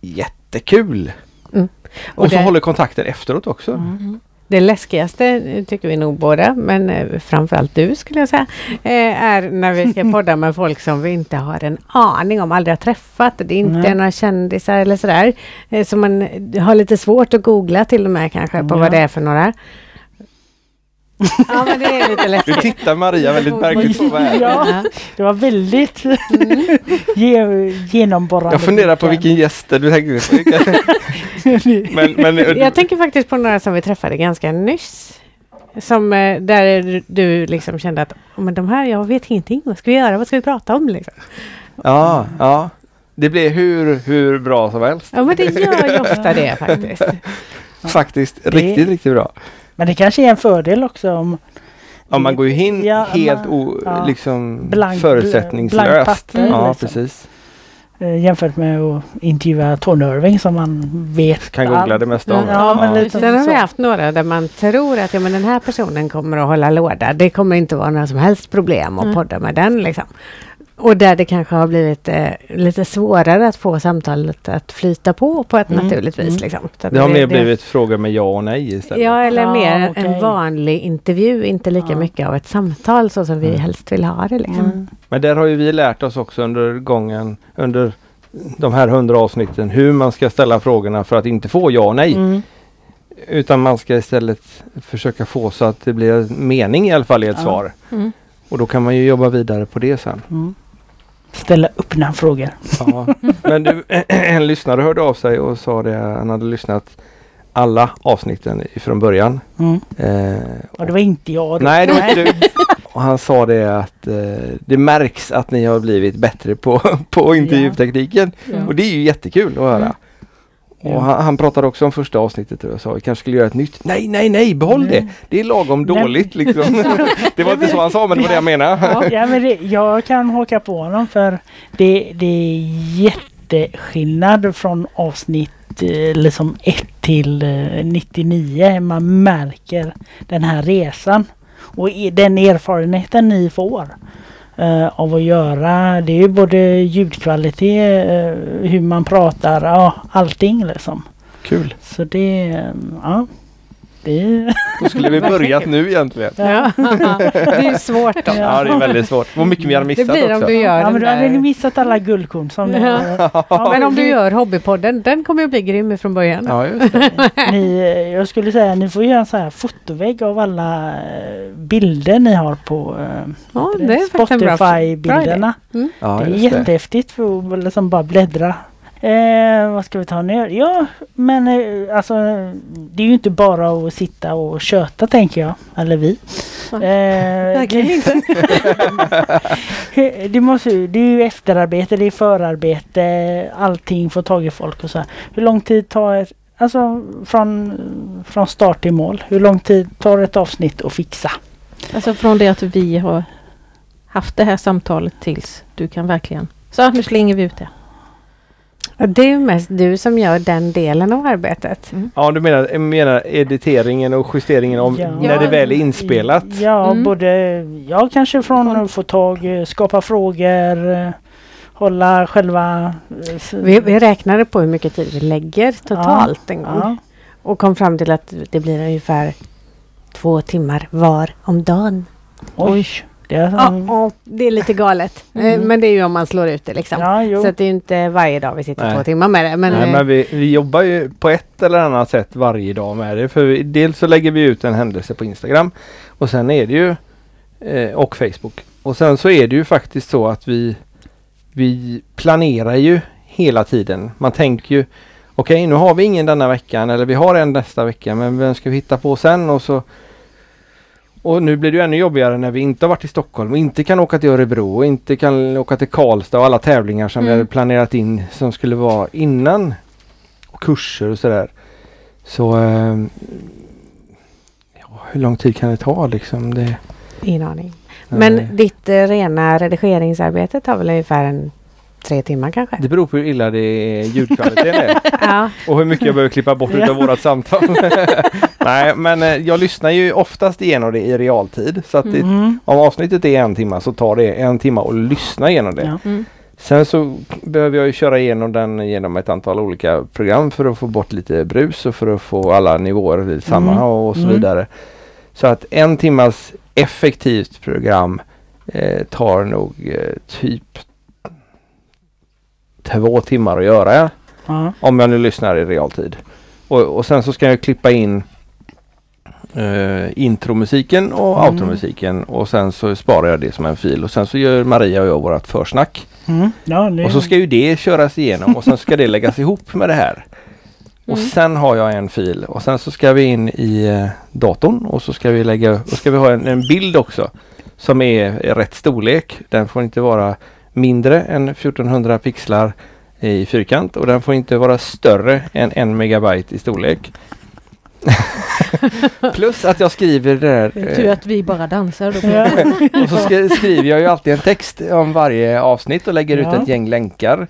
jättekul. Mm. Och, Och så det- håller kontakten efteråt också. Mm. Det läskigaste eh, tycker vi nog båda, men eh, framförallt du skulle jag säga, eh, är när vi ska podda med folk som vi inte har en aning om, aldrig har träffat. Det är inte Nej. några kändisar eller sådär. Eh, så man har lite svårt att googla till och med kanske på Ja. vad det är för några. ja men det är lite Du läskigt. tittar Maria väldigt märkligt på är. Ja. Det var väldigt Mm. ge, genomborrande. Jag funderar på vilken gäst du tänkte på. Men, men, Jag tänker faktiskt på några som vi träffade ganska nyss. Som, eh, där du liksom kände att "Oh, men de här, jag vet ingenting. Vad ska vi göra? Vad ska vi prata om? Liksom. ja, ja. Det blir hur, hur bra som helst. Ja men det gör ju ofta det faktiskt. Faktiskt riktigt, riktigt bra. Men det kanske är en fördel också om Ja, man går ju in Ja, helt man- o, ja. liksom Blank- blank förutsättningslöst. papper, ja, liksom. precis. eh, jämfört med att intervjua Tony Irving som man vet Kan googla det mesta om. Ja, men lite Sen har vi haft några där man tror att ja, men den här personen kommer att hålla låda. Det kommer inte vara några som helst problem att Mm. podda med den. Liksom. Och där det kanske har blivit eh, lite svårare att få samtalet att flyta på på ett Mm, naturligt vis. mm. Liksom. Det har mer blivit frågor med ja och nej istället. Ja, eller Ja, mer okej. en vanlig intervju, inte lika Ja. mycket av ett samtal så som vi Mm. helst vill ha det. Liksom. Mm. Men där har ju vi lärt oss också under gången, under de här hundra avsnitten, hur man ska ställa frågorna för att inte få ja och nej. Mm. Utan man ska istället försöka få så att det blir en mening i alla fall i ett Ja. svar. Mm. Och då kan man ju jobba vidare på det sen. Mm. Ställa öppna frågor. Ja. Men du, en lyssnare hörde av sig och sa det, han hade lyssnat alla avsnitten från början. Mm. Eh, Och det var inte jag. då. Nej, det var inte du. Och han sa det att eh, det märks att ni har blivit bättre på, på intervjutekniken. Ja. Och det är ju jättekul att höra. Och Ja. han, han pratade också om första avsnittet och sa vi kanske skulle göra ett nytt. Nej, nej, nej, behåll Nej. det. Det är lagom Nej. dåligt liksom. det var inte så han sa men det var det jag menade. Ja, men det, jag kan haka på honom för det, det är jätteskillnad från avsnitt eh, liksom 1 till eh, 99. Man märker den här resan. Och den erfarenheten ni får eh, av att göra, det är ju både ljudkvalitet, eh, hur man pratar, ja allting liksom. Kul. Så det, eh, ja. Det, Då skulle vi börjat nu egentligen. Ja. det är ju svårt då. Ja, det är väldigt svårt. Vad mycket vi har Det missat blir om också. du gör ja men då hade där. missat alla guldkorn som Ja. ja, Men om du det- gör Hobbypodden, den kommer ju bli grym från början. Ja, just det. Ni, jag skulle säga ni får göra en så här fotovägg av alla eh, bilder ni har på eh, Ja, det Spotify-bilderna. Ja, det är det. jättehäftigt för att liksom bara bläddra. Eh, vad ska vi ta nu? Ja, men eh, alltså det är ju inte bara att sitta och köta tänker jag. Eller vi. Ja. Eh, Verkligen inte. det, måste, det är ju efterarbete, det är förarbete, allting får tag i folk och så här. Hur lång tid tar ett, alltså från, från start till mål, hur lång tid tar ett avsnitt att fixa? Alltså från det att vi har haft det här samtalet tills du kan verkligen... Så nu slänger vi ut det. Och det är mest du som gör den delen av arbetet. Ja, du menar, jag menar editeringen och justeringen om Ja. när det väl är inspelat? Ja, Mm. både ja kanske från att få tag, eh, skapa frågor, eh, hålla själva... eh, Vi, vi räknade på hur mycket tid vi lägger totalt en gång. ja, Och kom fram till att det blir ungefär två timmar var om dagen. oj. Det är, Ja, ja, det är lite galet. Eh, Mm. Men det är ju om man slår ut det liksom. ja. Så att det är ju inte varje dag vi sitter Nej. två timmar med det. Men, Nej, eh, men vi, vi jobbar ju på ett eller annat sätt varje dag med det. För vi, dels så lägger vi ut en händelse på Instagram och sen är det ju Eh, och Facebook. Och sen så är det ju faktiskt så att vi, vi planerar ju hela tiden. Man tänker ju okej nu har vi ingen denna veckan eller vi har en nästa vecka men vem ska vi hitta på sen och så och nu blir det ju ännu jobbigare när vi inte har varit i Stockholm och inte kan åka till Örebro och inte kan åka till Karlstad och alla tävlingar som vi Mm. hade planerat in som skulle vara innan. Och kurser och sådär. Så ehm, ja, hur lång tid kan det ta liksom? Det, Ingen aning. nej. Men ditt eh, rena redigeringsarbete tar väl ungefär en tre timmar kanske? det beror på hur illa det är ljudkvaliteten är. Ja. Och hur mycket jag behöver klippa bort Ja. utav vårat samtal. Nej men eh, jag lyssnar ju oftast igenom det i realtid. Så att det, Mm. om avsnittet är en timme så tar det en timme att lyssna igenom det. Ja. Mm. Sen så behöver jag ju köra igenom den genom ett antal olika program för att få bort lite brus och för att få alla nivåer samma Mm. och så Mm. vidare. Så att en timmas effektivt program eh, tar nog eh, typ två timmar att göra. Ja. Om jag nu lyssnar i realtid. Och, och sen så ska jag klippa in eh, intromusiken och Mm. automusiken och sen så sparar jag det som en fil och sen så gör Maria och jag vårat försnack. Mm. Ja. Och så ska ju det köras igenom och sen ska det läggas ihop med det här. Och Mm. sen har jag en fil och sen så ska vi in i eh, datorn och så ska vi lägga och ska vi ha en, en bild också som är, är rätt storlek. Den får inte vara mindre än 1400 pixlar i fyrkant och den får inte vara större än en megabyte i storlek. Plus att jag skriver det där Det är tur eh, att vi bara dansar. Då och så skri- skriver jag ju alltid en text om varje avsnitt och lägger ut Ja. ett gäng länkar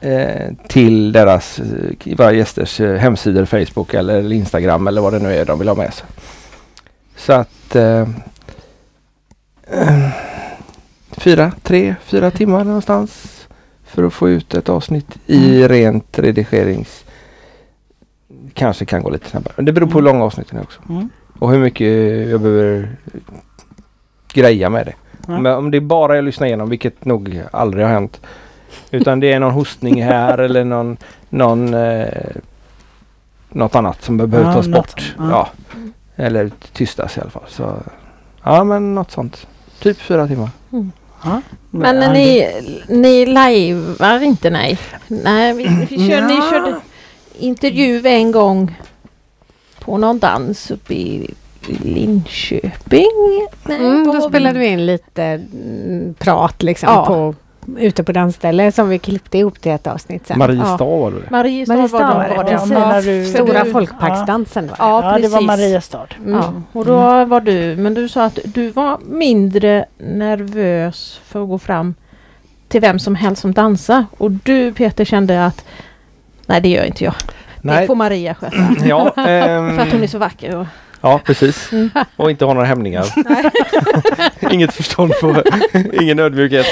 eh, till deras, eh, våra gästers eh, hemsidor, Facebook eller Instagram eller vad det nu är de vill ha med sig. Så att eh, eh, fyra, tre, fyra timmar någonstans för att få ut ett avsnitt i rent redigerings Kanske kan gå lite snabbare. Men Det beror på hur långa avsnitten är också. Mm. Och hur mycket jag behöver greja med det. Ja. Men om det är bara jag lyssnar igenom, vilket nog aldrig har hänt. Utan det är någon hostning här eller någon, någon eh, något annat som behöver Ja, tas bort. Ja. ja. Eller tystas i alla fall. Så, ja men något sånt. Typ fyra timmar. Ja. Men Ja, ni, ni lajvar inte nej? Nej, vi, vi kör, ni körde intervju en gång på någon dans uppe i, Linköping. Nej, Mm, då spelade vi in lite mm, prat liksom Ja. på, ute på dansstället som vi klippte ihop till ett avsnitt sen. Mariestad var det. Mariestad, Mariestad var, det, var det, det. ja. du- Stora du- folkparksdansen var det. Ja, Ja, det var precis. Mariestad. Mm. Ja, och då var du, men du sa att du var mindre nervös för att gå fram till vem som helst som dansar. Och du Peter kände att nej det gör inte jag. Det Nej. får Maria sköta. Ja, ehm, För att hon är så vacker. Och, ja precis. Och inte ha några hämningar. Inget förstånd på, ingen ödmjukhet.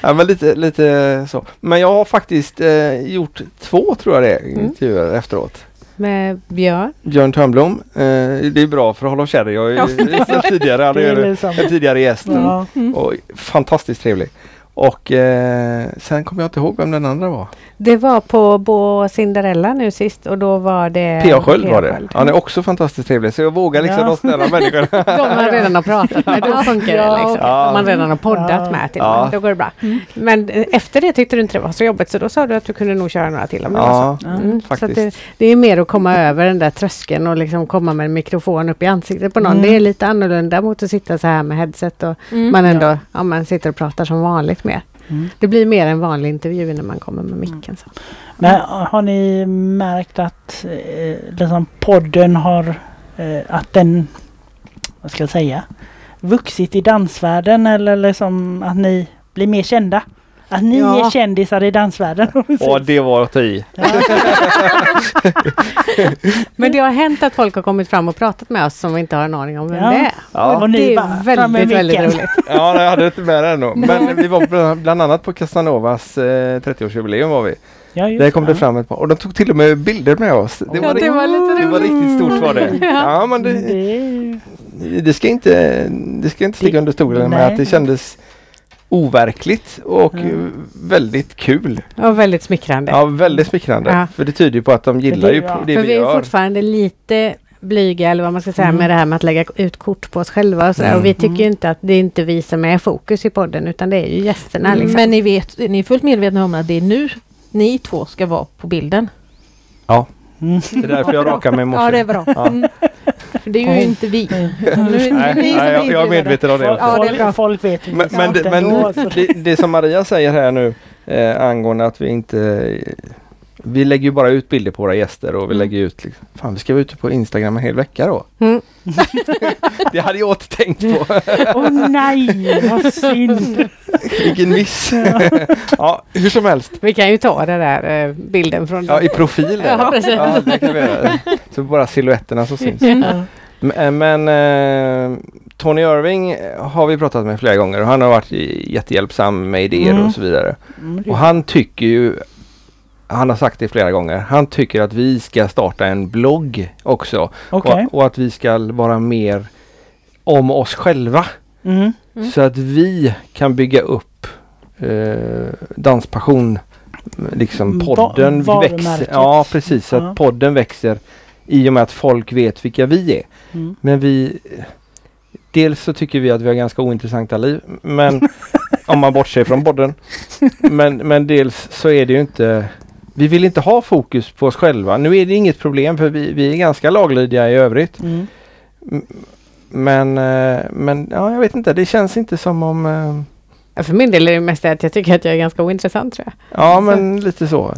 ja, men lite, lite så. Men jag har faktiskt eh, gjort två tror jag det är, intervjuer efteråt. Med Björn. Björn Törnblom. Eh, det är bra för att hålla kär. Jag är tidigare, han Det är är en tidigare gäst. Ja. Och fantastiskt trevlig. Och eh, sen kommer jag inte ihåg vem den andra var. Det var på Bo Cinderella nu sist och då var det P.A. Sköld var det. Sköld. Han är också fantastiskt trevlig så jag vågar liksom Ja. de snälla människorna. De man redan har pratat med, då funkar det Ja. liksom. Ja. Man redan har poddat Ja. med till Ja. då går det bra. Men eh, efter det tyckte du inte det var så jobbigt så då sa du att du kunde nog köra några till om det var så. Mm, så att faktiskt. det, det är mer att komma över den där tröskeln och liksom komma med en mikrofon upp i ansiktet på någon. Mm. Det är lite annorlunda mot att sitta så här med headset och Mm. man ändå ja, man sitter och pratar som vanligt mer. Mm. Det blir mer en vanlig intervju när man kommer med micken. Så. Men har ni märkt att eh, liksom podden har, eh, att den, vad ska jag säga, vuxit i dansvärlden eller liksom att ni blir mer kända? Att ni Ja. är kändisar i dansvärlden? Och det var att ta i. Men det har hänt att folk har kommit fram och pratat med oss som vi inte har en aning om vem Ja. det är. Ja. Och det är väldigt, väldigt roligt. Ja, jag hade inte med det ännu. Men vi var bland- annat på Casanovas eh, 30-årsjubileum var vi. Ja, Där kom det ja. fram ett par och de tog till och med bilder med oss. Det Ja, var, det riktigt, var lite det var riktigt stort var det. Ja, men Det det, ska inte, det ska inte sticka under stolen med att det kändes overkligt och Mm. väldigt kul. Och väldigt smickrande. Ja, väldigt smickrande. Ja. För det tyder ju på att de gillar det- ju ja. det För vi vi är gör. fortfarande lite blyga eller vad man ska säga Mm. med det här med att lägga ut kort på oss själva och sådär. Mm. Och vi tycker Mm. ju inte att det är inte vi som är fokus i podden utan det är ju gästerna liksom. Men ni vet, ni är fullt medvetna om att det är nu ni två ska vara på bilden. Mm. Det är därför jag rakar mig i morse. Ja, det är bra. Ja. Mm. För det är ju inte vi. Nu Nej, nej, jag, jag är medveten om det. Folk. Ja, det är bra. folk, vet hur Men, men, det, men det, det som Maria säger här nu eh, angående att vi inte vi lägger ju bara ut bilder på våra gäster och vi Mm. lägger ut liksom, Fan vi ska vara ute på Instagram en hel vecka då. Mm. Det hade jag inte tänkt på. Åh nej, vad synd. Vilken miss. ja, hur som helst. Vi kan ju ta den där eh, bilden från Ja, i profil. Ja, precis. Ja, det kan vi göra. Så bara silhuetterna som syns. Ja. Men, men eh, Tony Irving har vi pratat med flera gånger och han har varit jättehjälpsam med idéer Mm. och så vidare. Mm, Och han tycker ju, han har sagt det flera gånger, han tycker att vi ska starta en blogg också. Okej. Och, och att vi ska vara mer om oss själva. Mm. Mm. Så att vi kan bygga upp eh, Danspassion, liksom Va- podden varumärket. växer. Ja precis, så Ja. att podden växer i och med att folk vet vilka vi är. Mm. Men vi Dels så tycker vi att vi har ganska ointressanta liv. Men om man bortser från podden. Men, men dels så är det ju inte Vi vill inte ha fokus på oss själva. Nu är det inget problem för vi, vi är ganska laglydiga i övrigt. Mm. Men, eh, men ja, jag vet inte. Det känns inte som om eh, Ja, För min del är det mest det att jag tycker att jag är ganska ointressant tror jag. Ja men lite så.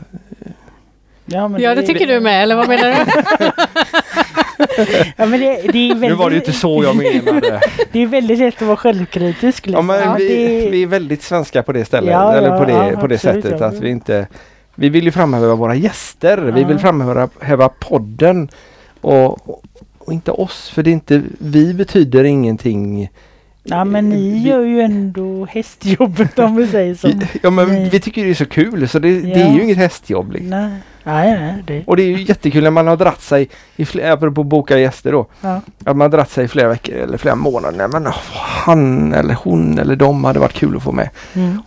Ja, men Ja det tycker du med eller vad menar du? Ja, men det, det, är väldigt, Nu var det ju inte så jag menade. det är väldigt lätt att vara självkritisk. Ja, Liksom. men vi, det, vi är väldigt svenska på det stället. Ja, eller ja, på det, ja, på det absolut, sättet ja. att vi inte Vi vill ju framhäva våra gäster. Vi Ja. vill framhäva podden. Och, och, och inte oss. För det är inte Vi betyder ingenting. ja, men ni vi- gör ju ändå hästjobbet om vi säger så. Ja men Nej. vi tycker det är så kul så det, det Ja. är ju inget hästjobb. Liksom. Nej, nej, nej. Det, Och det är ju jättekul när man har dratt sig i flera, apropå boka gäster då. ja. Att man har dratt sig i flera veckor eller flera månader. Men åh, han eller hon eller de hade varit kul att få med. Mm.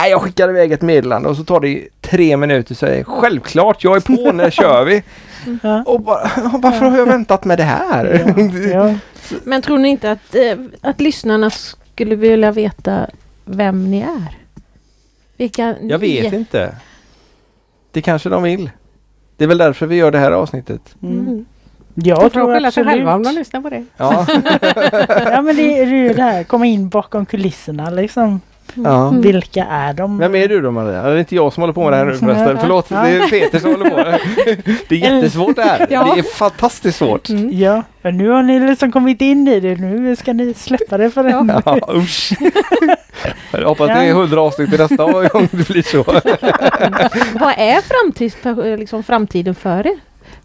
Nej, jag skickar iväg ett meddelande och så tar det tre minuter och säger självklart jag är på, när kör vi? Ja. Och bara, varför har jag väntat med det här? Ja. Men tror ni inte att, eh, att lyssnarna skulle vilja veta vem ni är? Vilka Jag vet inte. Det kanske de vill. Det är väl därför vi gör det här avsnittet. Mm. Mm. Jag De tror skylla sig absolut. själva om de lyssnar på det. Ja, Ja men det är ju det här, komma in bakom kulisserna liksom. Ja. Mm. Vilka är de? Vem är du då Maria? Det är inte jag som håller på med det här nu förresten. Ja. Förlåt, det är Peter som håller på. Det är jättesvårt det här. Ja. Det är fantastiskt svårt. Mm. Ja, men nu har ni liksom kommit in i det. Nu ska ni släppa det för en. Ja, usch. Jag hoppas det är Ja. hundra avsnitt till nästa gång det blir så. Vad är framtids, liksom framtiden för er?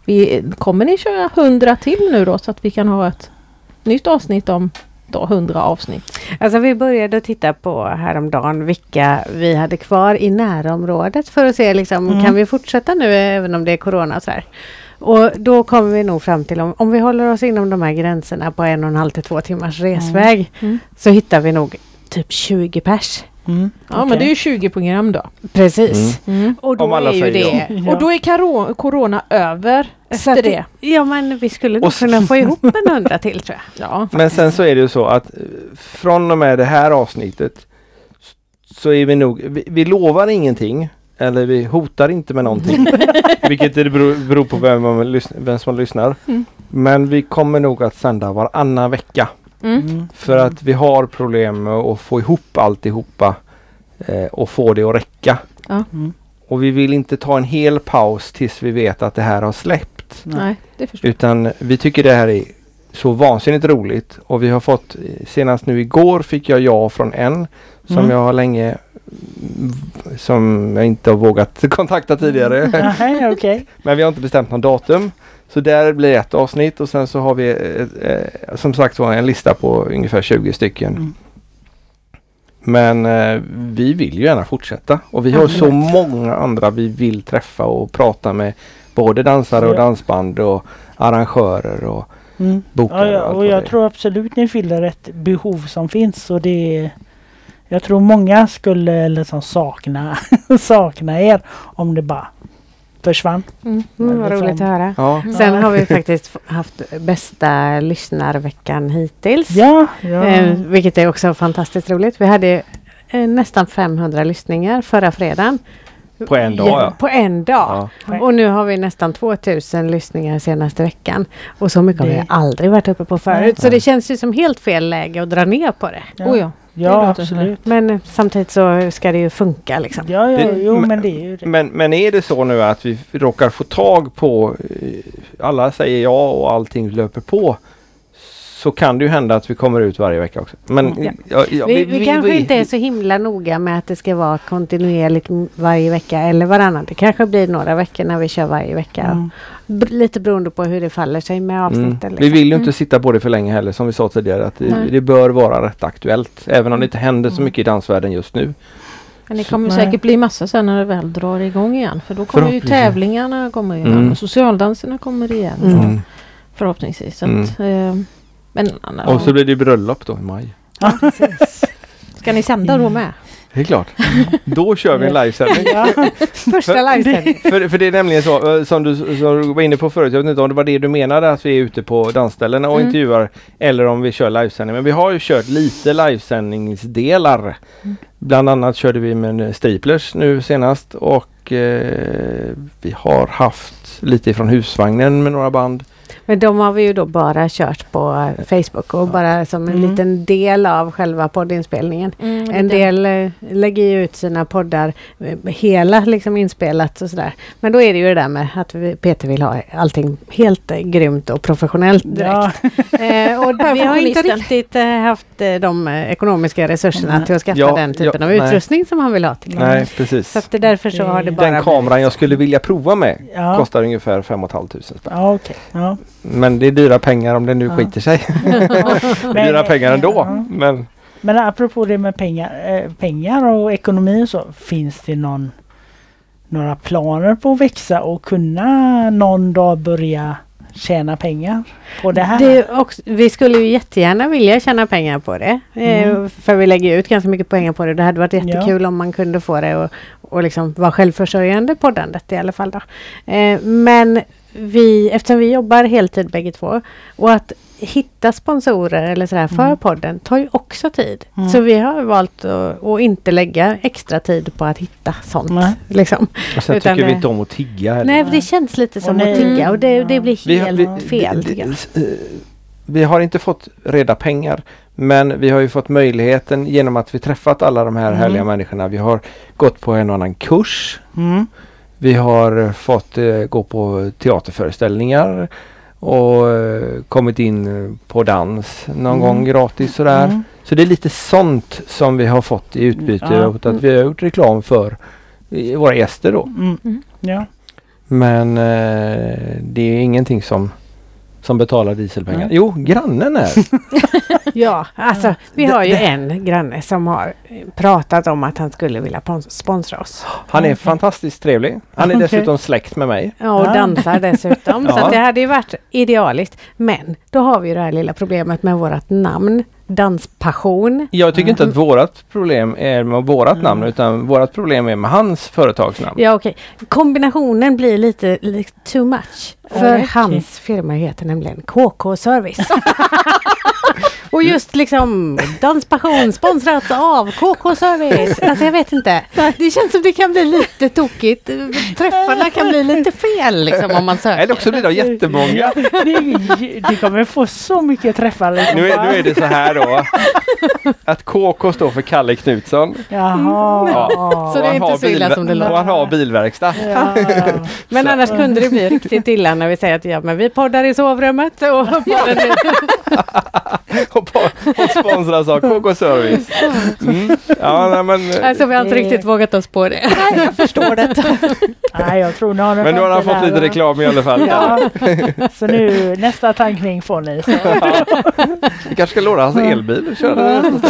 Vi, kommer ni köra 100 till nu då så att vi kan ha ett nytt avsnitt om då 100 avsnitt? Alltså vi började titta på häromdagen vilka vi hade kvar i närområdet för att se liksom, Mm. kan vi fortsätta nu även om det är corona och sådär. Och då kommer vi nog fram till om, om vi håller oss inom de här gränserna på en och en halv till två timmars resväg Mm. så hittar vi nog typ 20 pers. Mm. Ja men okej. det är ju 20 program då. Precis. Mm. Och då Om alla är ju säger det... Ja. Och då är karo- corona över Så efter att det. Ja men vi skulle nog kunna få ihop en hundra till tror jag. Ja. Men sen så är det ju så att eh, från och med det här avsnittet så är vi nog, vi, vi lovar ingenting eller vi hotar inte med någonting. vilket det beror, beror på vem, man vem som lyssnar. Mm. Men vi kommer nog att sända varannan vecka. Mm. Mm. För att vi har problem med att få ihop alltihopa eh, och få det att räcka. Mm. Och vi vill inte ta en hel paus tills vi vet att det här har släppt. Nej, det förstår jag. Utan vi tycker det här är så vansinnigt roligt och vi har fått eh, senast nu igår fick jag ja från en som Mm. jag har länge som jag inte har vågat kontakta tidigare. Nej, okej. Men vi har inte bestämt någon datum. Så där blir ett avsnitt och sen så har vi eh, eh, som sagt var en lista på ungefär 20 stycken. Mm. Men eh, vi vill ju gärna fortsätta och vi har så många andra vi vill träffa och prata med. Både dansare och dansband och arrangörer och Mm. bokare. Ja, och och jag tror absolut ni fyller ett behov som finns och det är, Jag tror många skulle liksom sakna, sakna er om det bara försvann. Mm. Mm, vad roligt att höra. Ja. Sen har vi faktiskt haft bästa lyssnarveckan hittills. Ja, ja. Eh, vilket är också fantastiskt roligt. Vi hade eh, nästan 500 lyssningar förra fredagen. På en dag, ja. På en dag. Ja. Och nu har vi nästan 2000 lyssningar senaste veckan. Och så mycket har vi Det- aldrig varit uppe på förut. Nej. Så det känns ju som helt fel läge att dra ner på det. Ja. Oh ja. Ja absolut. Men eh, samtidigt så ska det ju funka liksom. Ja, ja, Det- jo men- men det är ju det. Men, men är det så nu att vi råkar få tag på eh, alla säger ja och allting löper på så kan det ju hända att vi kommer ut varje vecka också. Men Ja. ja, ja, Vi, vi, kanske inte är så himla noga med att det ska vara kontinuerligt varje vecka eller varannan. Det kanske blir några veckor när vi kör varje vecka. Mm. B- lite beroende på hur det faller sig med Mm. avsnitten. Vi Liksom. vill ju inte sitta på det för länge heller som vi sa tidigare. Att det, det bör vara rätt aktuellt. Även om det inte händer så Mm. mycket i dansvärlden just nu. Men det kommer säkert bli massa sen när det väl drar igång igen. För då kommer ju tävlingarna kommer igen Mm. och socialdanserna kommer igen. Mm. Förhoppningsvis. Så att, eh, men Och så blir det bröllop då i maj. ska ni sända då med? Det är klart. Då kör vi en livesändning. Ja. Första livesändningen. För, för det är nämligen så eh, som du, som du var inne på förut. Jag vet inte om det var det du menade att vi är ute på dansställena och Mm. intervjuar. Eller om vi kör livesändning. Men vi har ju kört lite livesändningsdelar. Mm. Bland annat körde vi med Staplers nu senast. Och eh, vi har haft lite ifrån husvagnen med några band. Men de har vi ju då bara kört på eh, Facebook och bara som en Mm. liten del av själva poddinspelningen. Mm, En del eh, lägger ju ut sina poddar eh, hela liksom inspelat och sådär. Men då är det ju det där med att vi, Peter vill ha allting helt eh, grymt och professionellt direkt. Ja. Eh, och vi har inte riktigt eh, haft eh, de ekonomiska resurserna Nej. till att skaffa Ja, den typen ja, av nej. utrustning som han vill ha. Till. Nej precis. Så att därför så har det bara Den kameran jag skulle vilja prova med Ja. kostar ungefär 5 500 spänn. Ja, okej. Ja. Men det är dyra pengar om det nu Ja. skiter sig. Men- dyra pengar ändå. Ja. Men Men apropå det med pengar, eh, pengar och ekonomi och så. Finns det någon, några planer på att växa och kunna någon dag börja tjäna pengar på det här? Det också, vi skulle ju jättegärna vilja tjäna pengar på det. Eh, Mm. för vi lägger ju ut ganska mycket pengar på det. Det hade varit Ja. jättekul om man kunde få det och, och liksom vara självförsörjande poddandet i alla fall. Då. Eh, men vi, eftersom vi jobbar heltid bägge två och att hitta sponsorer eller sådär för Mm. podden tar ju också tid. Mm. Så vi har valt att, att inte lägga extra tid på att hitta sånt. Nej. Liksom. och sen Utan tycker vi inte om att tigga heller. Nej, för det känns lite som att tigga och det, det blir Vi, helt vi, fel. det- eh, vi har inte fått reda pengar men vi har ju fått möjligheten genom att vi träffat alla de här Mm. härliga människorna. Vi har gått på en och annan kurs. Mm. Vi har fått eh, gå på teaterföreställningar och eh, kommit in eh, på dans någon Mm. gång gratis sådär. Mm. Så det är lite sånt som vi har fått i utbyte Ja. mot att vi har gjort reklam för våra gäster då. Mm. Mm. Ja. Men eh, det är ingenting som, som betalar dieselpengar. Nej. Jo, grannen är. Ja, alltså vi Det- har ju det- en granne som har pratat om att han skulle vilja pons- sponsra oss. Han är Okej. fantastiskt trevlig. Han är dessutom släkt med mig. Ja, och dansar dessutom. Så Ja. att det hade ju varit idealiskt. Men då har vi ju det här lilla problemet med vårt namn. Danspassion. Jag tycker inte Mm. att vårat problem är med vårat Mm. namn utan vårat problem är med hans företagsnamn. Ja okej. Kombinationen blir lite, lite too much. För Okej. hans firma heter nämligen KK Service. Och just liksom Danspassion sponsrat av KK Service. Alltså jag vet inte. Det känns som det kan bli lite tokigt. Träffarna kan bli lite fel liksom om man söker. Eller också blir de jättemånga. Det, det kommer få så mycket träffar. Liksom. Nu är, nu är det så här då. Att KK står för Kalle Knutsson. Jaha. Ja. Så det är Och inte så illa som det Och låter. han har bilverkstad. Ja. Men Så- annars kunde det bli riktigt illa när vi säger att ja, men vi poddar i sovrummet. Och podden Och, sponsras av KK Service. Mm. Ja, nej, men, alltså vi har inte riktigt vågat oss på det. Nej, jag förstår detta. Nej, jag tror har men nu har han fått lite reklam i alla fall. Ja. Så nu nästa tankning får ni. Så. Vi kanske ska låna hans elbil och köra den.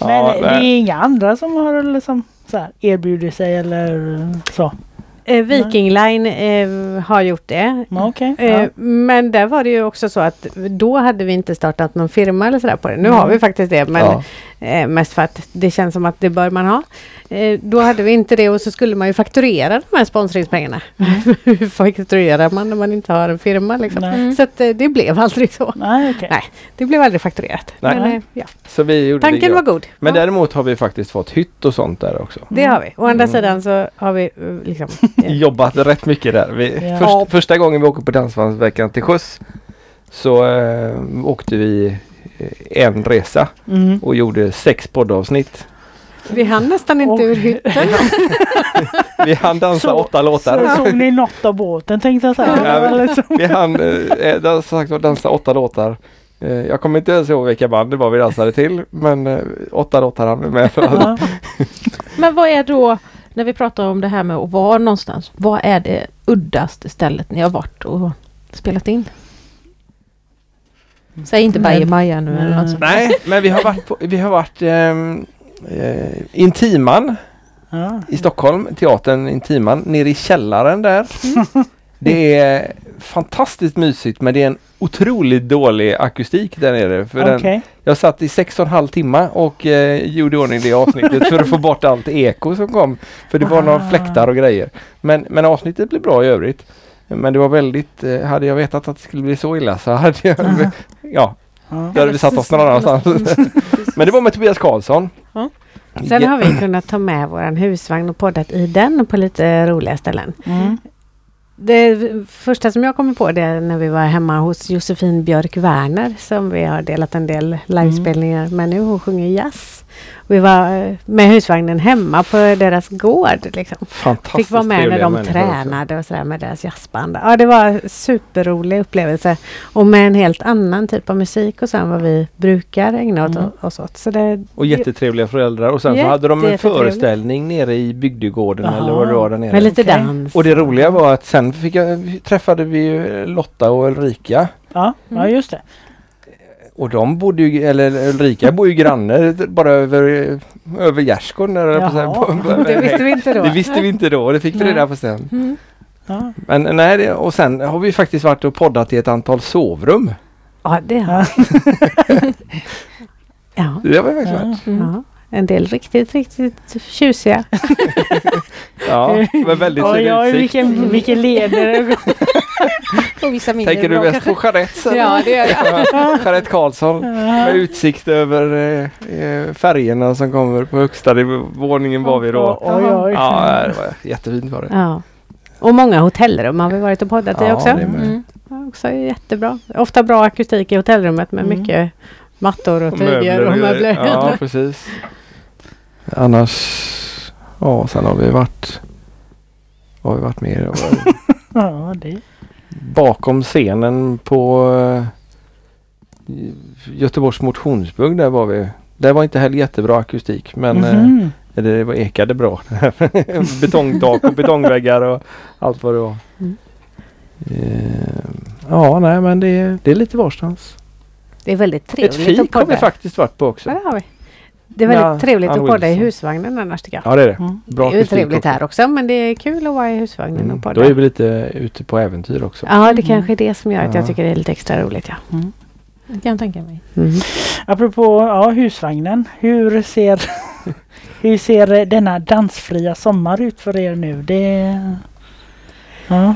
Men Ja, det är inga andra som har liksom så här, erbjudit sig eller så? Eh, Viking Line eh, har gjort det. Men Okej. Eh, ja. Men där var det ju också så att då hade vi inte startat någon firma eller sådär på det. Nu Mm. har vi faktiskt det. Men Ja. Eh, mest för att det känns som att det bör man ha. Eh, då hade vi inte det och så skulle man ju fakturera de här sponsringspengarna. Hur fakturerar man när man inte har en firma liksom? Mm. Så att, eh, det blev aldrig så. Nej, okej. Nej, det blev aldrig fakturerat. Nej. Men, eh, ja. Så vi gjorde Tanken det var gott. god. Men ja, däremot har vi faktiskt fått hytt och sånt där också. det har vi. Å andra Mm. sidan så har vi eh, liksom... Jobbat rätt mycket där. Vi, Ja. först, första gången vi åker på Dansbandsveckan till skjuts så eh, åkte vi en resa Mm. och gjorde sex poddavsnitt. vi hann nästan inte ur hytten. Vi hann dansa Så- åtta Så låtar. såg ni något av båten tänkte jag säga. Ja, Eller så- Vi hann eh, eh, sagt dansa åtta låtar. Eh, jag kommer inte ens ihåg vilka band det var vi dansade till men eh, åtta låtar hann vi med. Ja. Men vad är då, när vi pratar om det här med att vara någonstans, vad är det uddaste stället ni har varit och spelat in? Säg inte. Bajamaja nu eller något sånt. Nej, men vi har varit, på, vi har varit ehm, eh, Intiman Ja. i Stockholm, teatern Intiman, nere i källaren där. Det är fantastiskt mysigt men det är en otroligt dålig akustik där nere. För den, Okej. jag satt i sex och en halv timme och eh, gjorde i ordning det avsnittet för att få bort allt eko som kom. För det var några Ah. fläktar och grejer. Men, men avsnittet blev bra i övrigt. Men det var väldigt, eh, hade jag vetat att det skulle bli så illa så hade jag, Aha. ja, Ja. då hade vi satt oss någon annanstans. Men det var med Tobias Karlsson. Ja. Sen har vi kunnat ta med våran husvagn och poddat i den på lite roliga ställen. Mm. Det första som jag kommer på det är när vi var hemma hos Josefin Björk Werner som vi har delat en del livespelningar med nu. Hon sjunger jazz. Vi var eh, med husvagnen hemma på deras gård. Liksom. Fantastiskt Fick vara med när de tränade och sådär med deras jazzband. Ja, det var superrolig upplevelse. Och med en helt annan typ av musik och så än vad vi brukar ägna Mm. oss åt. Så det, Och jättetrevliga föräldrar och sen så hade de en föreställning nere i bygdegården eller vad det var där nere. med lite Okej. dans. Och det roliga var att sen fick jag, träffade vi ju Lotta och Ulrika. Ja, ja, just det. Och de bodde ju, eller Ulrika bor ju granne bara över, över gärdsgården. Det visste vi inte då. Det visste vi inte då, det fick vi reda på sen. Mm. Ja. Men nej, det, och sen har vi faktiskt varit och poddat i ett antal sovrum. Ja, det har Ja. ja. Det har vi faktiskt varit. Mm. ja. En del riktigt, riktigt tjusiga. Ja, med väldigt Oj, fin oj, utsikt. vilken, vilken leder. Och vissa mindre Tänker du bra mest kanske. på Jeanette? Ja, det gör jag. Ja, Jeanette Karlsson med utsikt över eh, eh, färgerna som kommer på högsta våningen var vi då. Oj, oj. Ja, det var jättefint var det. Ja. Och många hotellrum har vi varit och poddat i Ja, också. det. Mm. Ja, också jättebra. Ofta bra akustik i hotellrummet med Mm. mycket mattor och tyger och möbler. Ja, precis. Annars, ja, sen har vi varit, har vi varit mer? Ja, det. Bakom scenen på eh, Göteborgs motionsbugg där var vi. Det var inte heller jättebra akustik men eh, Mhm. det var ekade bra. Betongtak och betongväggar och allt vad det var. Mm. Eh, ja, nej men det, det är lite varstans. Det är väldigt Ett trevligt att fik har vi faktiskt varit på också. Ja, det har vi. Det är väldigt Ja, trevligt Ann att podda i husvagnen annars tycker jag. Ja det är det. Mm. Bra det är ju trevligt också. här också men det är kul att vara i husvagnen Mm. och podda. Då är vi lite ute på äventyr också. Ja det Mm. kanske är det som gör att jag Ja. tycker det är lite extra roligt. Ja. Det kan jag tänka mig. Mm. Apropå ja, husvagnen. Hur ser, hur ser denna dansfria sommar ut för er nu? Det... Ja.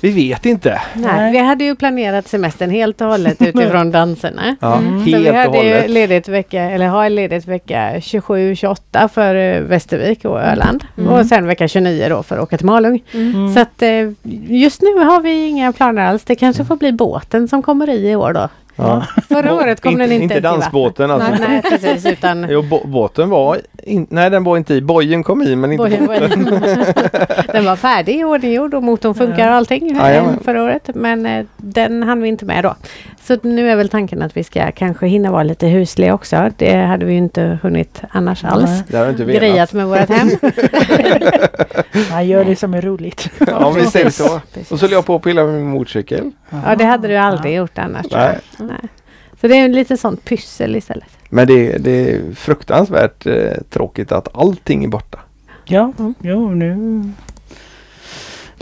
Vi vet inte. Nej, Nej. vi hade ju planerat semestern helt och hållet utifrån danserna. Ja, Mm. Så vi hade ju hållet. ledigt vecka, eller har ledigt vecka 27-28 för eh, Västervik och Öland. Mm. Och sen vecka 29 då för att åka till Malung. Mm. Så att eh, just nu har vi inga planer alls. Det kanske får bli båten som kommer i i år då. Ja. Förra året kom inte, den inte vattnet. dansbåten alltså. Nej, nej precis utan Jo, bå- båten var in, Nej den var inte i. Bojen kom i men inte Bojen båten. Den var färdig i ordninggjord och motorn funkar och allting eh, Jajamän. förra året. Men eh, den hann vi inte med då. Så nu är väl tanken att vi ska kanske hinna vara lite husliga också. Det hade vi inte hunnit annars alls. Nej. Det har jag inte velat. Grejat med vårt hem. Man gör det som är roligt. Ja vi säger så. Precis. Och så höll jag på att pilla med min motorcykel. Ja det hade du aldrig gjort annars. Nej. Nej. Så det är en lite sånt pyssel istället. Men det, det är fruktansvärt eh, tråkigt att allting är borta. Ja, Mm. jo nu...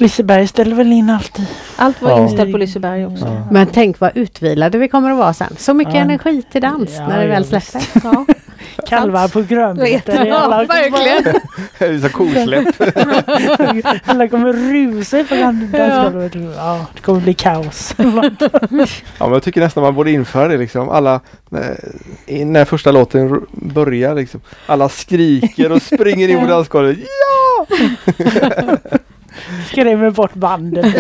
Liseberg ställer väl in alltid. Allt var Ja. inställt på Liseberg också. Ja. Men tänk vad utvilade vi kommer att vara sen. Så mycket Ja. energi till dans Ja, när det väl släpper. Ja. Kalvar på grönbete. Ja, Alla, verkligen. Det är så kosläpp. alla kommer rusa på dansgolvet. Ja, det kommer bli kaos. Ja, men jag tycker nästan man borde införa det liksom. Alla, när, när första låten börjar liksom. Alla skriker och springer in på dansgolvet. Ja! Skrämmer bort bandet.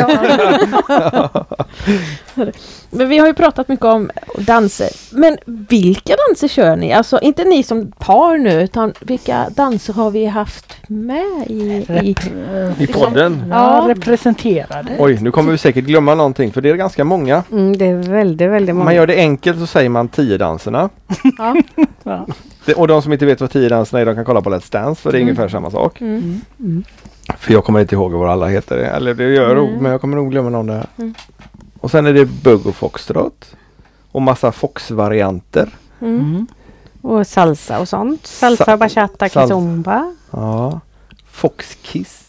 Men vi har ju pratat mycket om danser. Men vilka danser kör ni? Alltså inte ni som par nu utan vilka danser har vi haft med i... i I podden. ja, Ja. representerade. Oj, nu kommer vi säkert glömma någonting för det är ganska många. Mm, det är väldigt, väldigt många. man gör det enkelt så säger man tio danserna. ja. Ja. Det, och de som inte vet vad tio danserna är de kan kolla på Let's Dance för det är Mm. ungefär samma sak. Mm. Mm. För jag kommer inte ihåg vad alla heter. Eller det gör jag Mm. men jag kommer nog glömma någon där. Mm. Och sen är det bugg och foxtrot. Och massa fox-varianter. Mm. Mm. Och salsa och sånt. Salsa, Sa- bachata, kizomba. Ja. Foxkiss.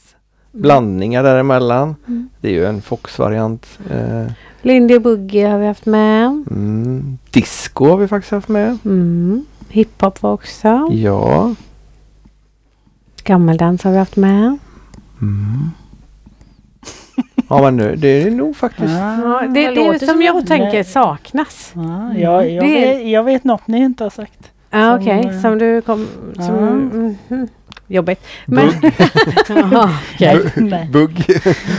Blandningar däremellan. Mm. Det är ju en fox-variant. Eh, Lindy Boogie har vi haft med. mm. Disco har vi faktiskt haft med. Mm. Hiphop var också. Ja. Gammeldans har vi haft med. Mm. Ja men nu, det är nog faktiskt. Ah. Ja, det, det det är som jag tänker saknas. Ja, jag, jag, Det vet, jag vet något ni inte har sagt. Ja, Som, Okej, eh, som du kom... Som, ja. mhm. Jobbigt. Men, Bugg. Nej. Bugg.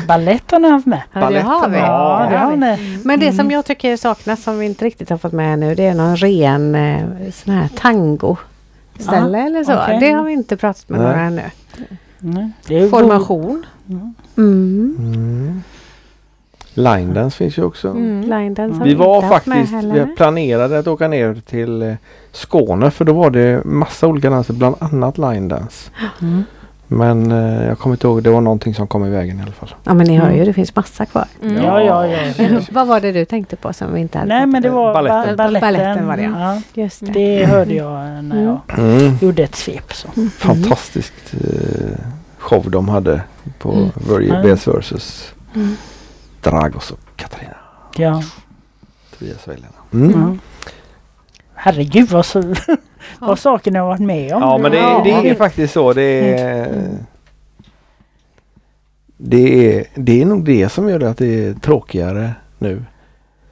Balett har ni haft med. Ja, det har vi. Ja, det har ni. Men det Mm. som jag tycker saknas som vi inte riktigt har fått med nu det är någon ren eh, sån här tango ställe eller så. okej. Det har vi inte pratat med Nej. några ännu. Nej, det är Formation. Mm. Mm. Mm. Line dance finns ju också. Mm. Line dance har Vi var faktiskt, vi planerade att åka ner till eh, Skåne för då var det massa olika danser, bland annat line dance. Mm. Men eh, jag kommer inte ihåg, det var någonting som kom i vägen i alla fall. Ja men ni hör ju, Mm. det finns massa kvar. Mm. Ja, ja, ja. Vad var det du tänkte på som vi inte hade Nej men det var Balletten. ba- balletten. Balletten var det, ja. ja. Just det. Det hörde jag när jag Mm. gjorde ett svep. Så. Fantastiskt eh, show de hade på Mm. Börje. Bes versus Mm. Dragos och Katarina. Ja. Tobias och Elena. Herregud vad, så, vad saker ni har varit med om. Ja men det, Ja. det är faktiskt så. Det är, Mm. det, är, det är nog det som gör det att det är tråkigare nu.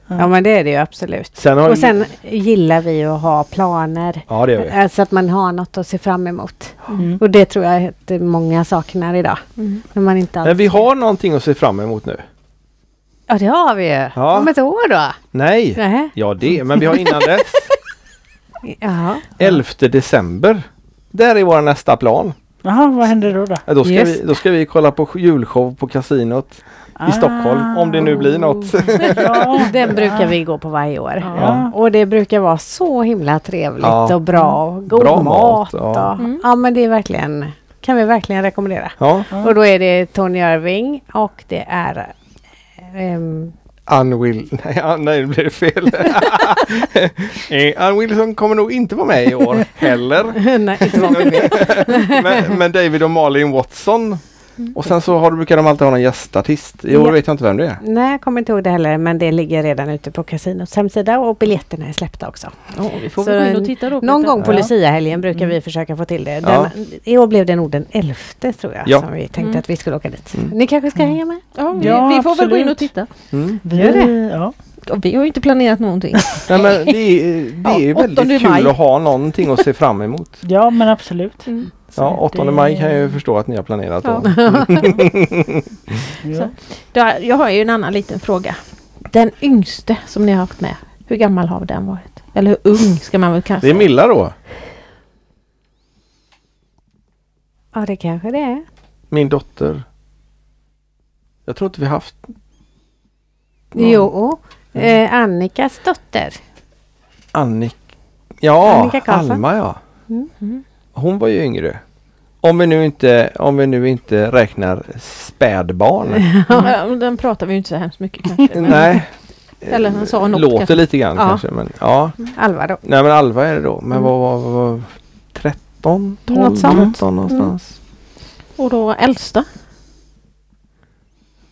Ja men det är det ju absolut. Sen har Och sen gillar vi att ha planer. Ja det gör vi. Alltså att man har något att se fram emot. Mm. Och det tror jag att det är många saknar idag. Mm. När man inte alls Men vi har någonting att se fram emot nu. Ja det har vi ju. Ja. Om ett år då? Nej, Nej. ja det, men vi har innan dess. Jaha. 11 december. Där är vår nästa plan. Jaha, vad händer då? då? Ja, Då ska, Just vi, då ska vi kolla på julshow på kasinot i Stockholm. Om det nu blir något. Ja. Den brukar vi gå på varje år. Ja. Och det brukar vara så himla trevligt Ja. och bra och god Bra mat. mat, och, ja. Mm. ja men det är verkligen kan vi verkligen rekommendera. Ja, Och då är det Tony Irving och det är ehm, Ann Will... Nej, Ann- nej, nu blir det fel. Eh, Ann Wilson kommer nog inte vara med i år heller. nej, inte men, men David och Malin Watson. Och sen så har, brukar de alltid ha någon gästartist. I år Ja. vet jag inte vem det är. Nej, jag kommer inte ihåg det heller men det ligger redan ute på kasinots hemsida och biljetterna är släppta också. Ja, vi får Så väl gå in och titta då. Någon gång på Ja. Lucia-helgen brukar vi försöka få till det. Den, Ja. I år blev det nog den elfte tror jag Ja. som vi tänkte Mm. att vi skulle åka dit. Mm. Ni kanske ska hänga med? Ja, vi, Ja, vi får väl gå in absolut. och titta. Mm. Vi, Gör det? Ja. Och vi har ju inte planerat någonting. Nej, men det är, det är Ja, väldigt 8 kul maj. att ha någonting att se fram emot. ja, men absolut. Mm. Ja, 8 det- maj kan jag ju förstå att ni har planerat då. Ja. Ja. Då- Jag har ju en annan liten fråga. Den yngste som ni har haft med, hur gammal har den varit? Eller hur ung ska man väl kanske Det är Milla då, Ja, det kanske det är. min dotter. Jag tror inte vi haft någon. Jo, eh, Annikas dotter. Annik Ja, Annika Karlsson. Alma ja. Mm. Hon var ju yngre. Om vi nu inte, om vi nu inte räknar spädbarn. Ja, den pratar vi ju inte så hemskt mycket kanske. Nej. Eller han sa något Låter kanske. lite grann Ja. kanske men ja. Alva då. Nej men Alva är det då. Men Mm. vad var, vad var 13, 12, Något sånt. 13 någonstans. Och då äldsta.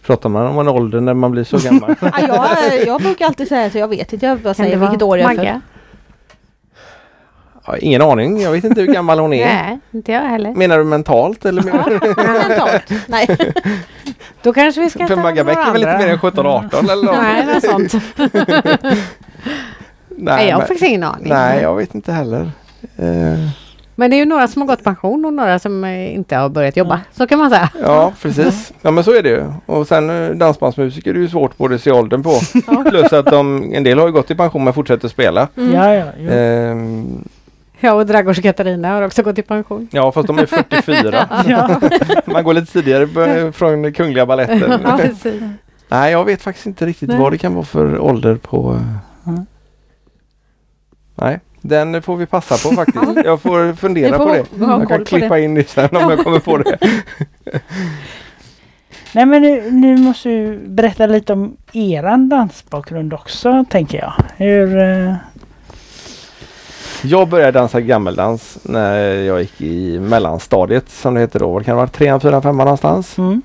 Pratar man om en ålder när man blir så gammal? Ja, jag, jag brukar alltid säga så jag vet inte. Jag bara Kan säger vilket år jag är född. Ja, ingen aning, jag vet inte hur gammal hon är. Nej, inte jag heller. Menar du mentalt eller menar du? Mentalt. Nej. Då kanske vi ska För ta Magga Bäck är väl inte andra. mer än 17-18 eller något? Nej, något sånt. Nej, jag har men- faktiskt ingen aning. Nej, jag vet inte heller. Eh, Men det är ju några som har gått pension och några som eh, inte har börjat jobba. Så kan man säga. ja, precis. Ja, men så är det ju. Och sen eh, dansbandsmusiker är det ju svårt både att se åldern på. Plus att de, en del har ju gått i pension men fortsätter spela. Mm. Ja, ja. Jo. Ehm, Ja, och Dragos och Katarina har också gått i pension. ja, fast de är 44. ja. Man går lite tidigare från Kungliga Baletten. Ja. Nej, jag vet faktiskt inte riktigt Nej. vad det kan vara för ålder på... eh, Mm. Nej, den får vi passa på faktiskt. Jag får fundera får på det. Jag kan klippa det. in det sen om jag kommer på det. Nej men nu, nu måste du berätta lite om eran dansbakgrund också tänker jag. Hur... Jag började dansa gammeldans när jag gick i mellanstadiet som det heter då. Vad kan det vara? Trean, fyran, femman någonstans. Mm.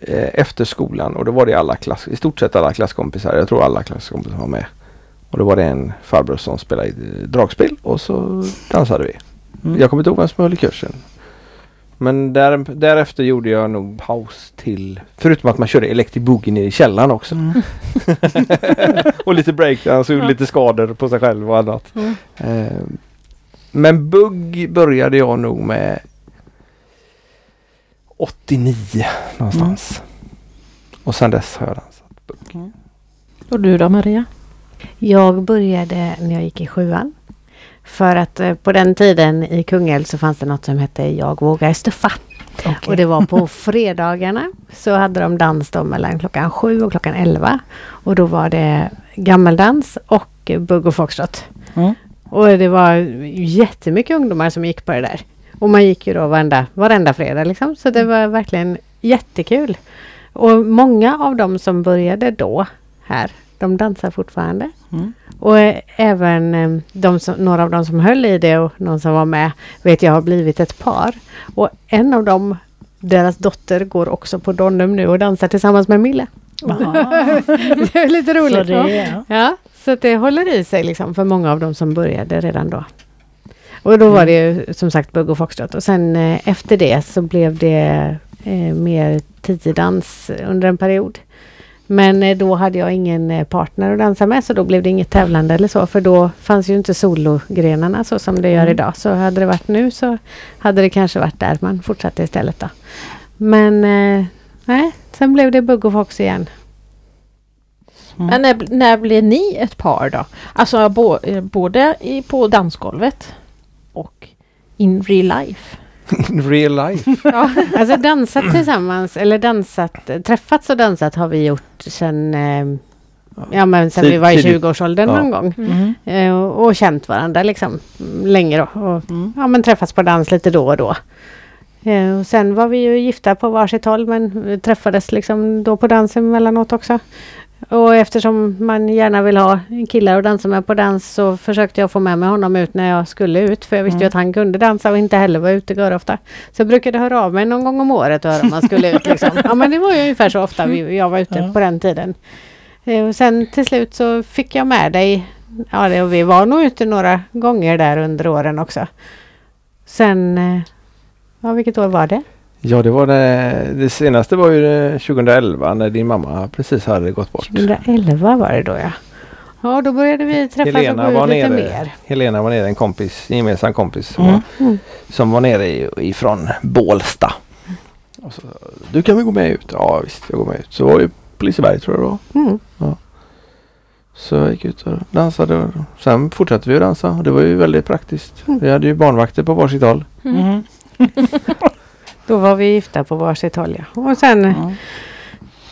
Eh, Efter skolan och då var det alla klass, i stort sett alla klasskompisar. Jag tror alla klasskompisar var med. Och då var det en farbror som spelade dragspel och så dansade vi. Mm. Jag kommer inte ihåg vem som höll i kursen. Men där, därefter gjorde jag nog paus till, förutom att man körde Electric Boogie ner i källaren också. Mm. och lite breakdance och Ja. lite skador på sig själv och annat. Mm. Eh, men bugg började jag nog med 89 någonstans. Och sen dess har jag dansat bugg. Och du då Maria? Jag började när jag gick i sjuan. För att eh, på den tiden i Kungälv så fanns det något som hette Jag vågar stuffa. Okej. Och det var på fredagarna. Så hade de dans då mellan klockan sju och klockan elva. Och då var det gammeldans och bugg och foxtrot. Mm. Och det var jättemycket ungdomar som gick på det där. Och man gick ju då varenda, varenda fredag liksom. Så det var verkligen jättekul. Och många av dem som började då här, de dansar fortfarande. Mm. Och eh, även eh, de som, några av dem som höll i det och någon som var med vet jag har blivit ett par. Och en av dem, deras dotter går också på Donnum nu och dansar tillsammans med Mille. Det är lite roligt. Så det, ja. Ja, så det håller i sig liksom för många av dem som började redan då. Och då var det ju som sagt bugg och foxtrot och sen eh, efter det så blev det eh, mer tiodans under en period. Men eh, då hade jag ingen eh, partner att dansa med så då blev det inget tävlande eller så för då fanns ju inte sologrenarna så som det gör Mm. idag. Så hade det varit nu så hade det kanske varit där man fortsatte istället då. Men eh, nej, sen blev det bugg och fox igen. Mm. Men när, när blev ni ett par då? Alltså bo, både i, på dansgolvet och in real life? In real life. Ja. Alltså dansat tillsammans eller dansat, träffats och dansat har vi gjort sen, eh, ja men sen Tid- vi var i tidigt. 20-årsåldern Ja. någon gång. Mm. Eh, och, och känt varandra liksom mm, länge då. Och, Mm. ja men träffats på dans lite då och då. Eh, och sen var vi ju gifta på varsitt håll men träffades liksom då på dansen emellanåt också. Och eftersom man gärna vill ha killar att dansa med på dans så försökte jag få med mig honom ut när jag skulle ut. För jag visste ju Mm. att han kunde dansa och inte heller var ute ofta. Så jag brukade höra av mig någon gång om året och höra om han skulle ut. Liksom. Ja men det var ju ungefär så ofta vi, jag var ute Ja. på den tiden. Eh, Och sen till slut så fick jag med dig. Ja det, och vi var nog ute några gånger där under åren också. Sen, eh, ja vilket år var det? Ja, det var det. Det senaste var ju det 2011 när din mamma precis hade gått bort. 2011 var det då ja. Ja då började vi träffas Helena och gå var ut lite nere. mer. Helena var nere, en kompis, en gemensam kompis som, Mm. var, Mm. som var nere i, ifrån Bålsta. Och så, du kan väl gå med ut? Ja visst, jag går med ut. Så var det på Liseberg tror jag det var. Mm. Så jag gick ut och dansade. Och sen fortsatte vi att dansa och det var ju väldigt praktiskt. Mm. Vi hade ju barnvakter på varsitt håll. Mm. Då var vi gifta på varsitt håll ja. Och sen, Mm.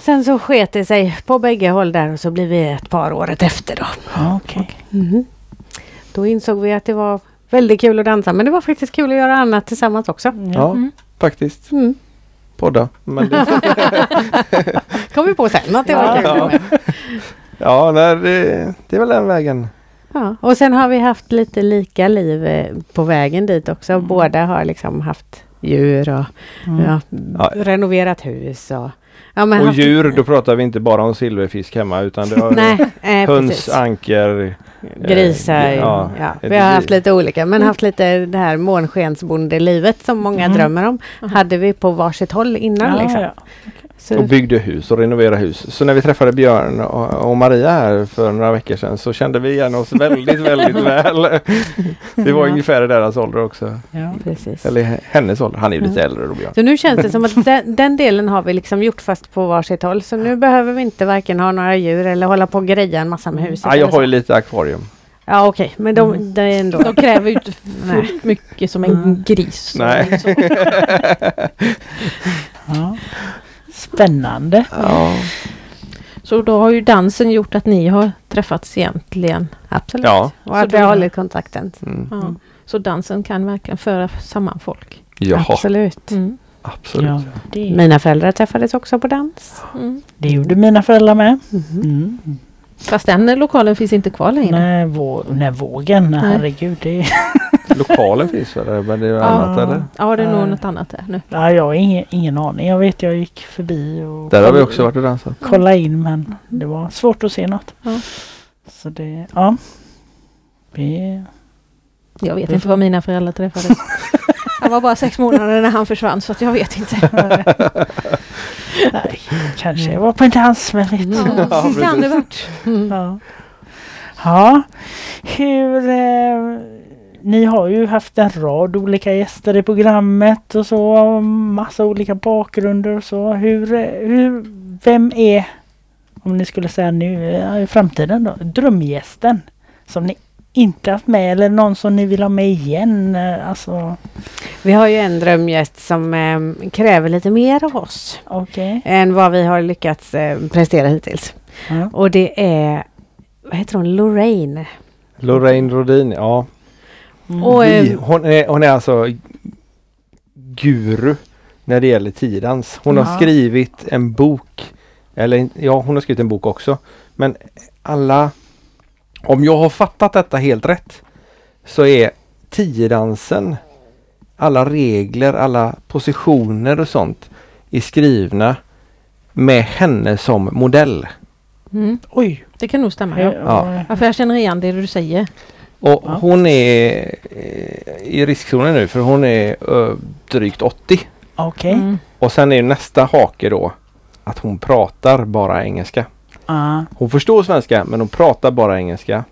sen så sket det sig på bägge håll där och så blev vi ett par året efter då. Ja, Okej. Mhm. Då insåg vi att det var väldigt kul att dansa men det var faktiskt kul att göra annat tillsammans också. Ja, Mm. faktiskt. Mm. Podda. Men det, kom vi på sen att det var Ja. kul. Ja. ja, nej, det, det är väl den vägen. Ja, och sen har vi haft lite lika liv eh, på vägen dit också. Båda har liksom haft djur och Mm. ja, Ja. renoverat hus och Ja, men Och haft- djur, då pratar vi inte bara om silverfisk hemma utan det har Nej, eh, höns, precis. anker. Grisar. eh, Ja, ja, Vi har haft lite olika men haft lite det här månskensbondelivet som många Mm. drömmer om. Hade vi på varsitt håll innan Ja, liksom. Så, Och byggde hus och renoverade hus. Så när vi träffade Björn och, och Maria här för några veckor sedan så kände vi igen oss väldigt, väldigt väl. Vi var Ja. ungefär i deras ålder också. Ja. precis. Eller he- hennes ålder. Han är ju lite Mm. äldre då Björn. Så nu känns det som att den, den delen har vi liksom gjort fast på varsitt håll. Så nu behöver vi inte varken ha några djur eller hålla på och greja en massa med huset. Ja, jag har ju lite akvarium. Ja okej, men de, Mm. det är ändå... De kräver ju inte fullt mycket som en Mm. gris. Nej. Ja. Spännande. Ja. så då har ju dansen gjort att ni har träffats egentligen. Absolut. Ja. Och att Så vi har hållit kontakten. Mm. Ja. Mm. Så dansen kan verkligen föra samman folk. Jaha, Absolut. Mm. absolut. Ja, det, Mina föräldrar träffades också på dans. Mm. det gjorde mina föräldrar med. Mhm. Mm. Fast den lokalen finns inte kvar längre. Nej, vå, nej, vågen. Nej. Nej. Herregud. Det, Lokalen finns väl, men det är ju Ja. annat eller? Ja, det är nog Nej. något annat där nu. ja, jag har ingen, ingen aning. Jag vet jag gick förbi och Där har vi också varit och dansat. kolla in men det var svårt att se något. Ja. Så det, ja. Vi, Jag vet Det inte var mina föräldrar träffades. Jag var bara sex månader när han försvann så att jag vet inte. nej, kanske jag var på en dans Mm. inte. Ja, kan det varit. Mm. Ja. ja. Hur... Eh, ni har ju haft en rad olika gäster i programmet och så. Massa olika bakgrunder och så. Hur, eh, hur, vem är, om ni skulle säga nu eh, i framtiden då, drömgästen? Som ni inte haft med eller någon som ni vill ha med igen? Eh, Alltså, Vi har ju en drömgäst som eh, kräver lite mer av oss okej. än vad vi har lyckats eh, prestera hittills. Ja. Och det är, vad heter hon, Lorraine. Lorraine Rodin, ja. Mm. Och, Vi, hon, är, hon är alltså guru när det gäller tiodans. Hon Ja. har skrivit en bok. Eller ja, hon har skrivit en bok också. Men alla, om jag har fattat detta helt rätt, så är tiodansen, alla regler, alla positioner och sånt är skrivna med henne som modell. Mm. Oj. Det kan nog stämma. Ja. Ja. Ja, för jag känner igen det du säger. Och Ja. hon är eh, i riskzonen nu för hon är ö, drygt 80. Okej. Mm. Och sen är nästa hake då att hon pratar bara engelska. Ah. Hon förstår svenska men hon pratar bara engelska.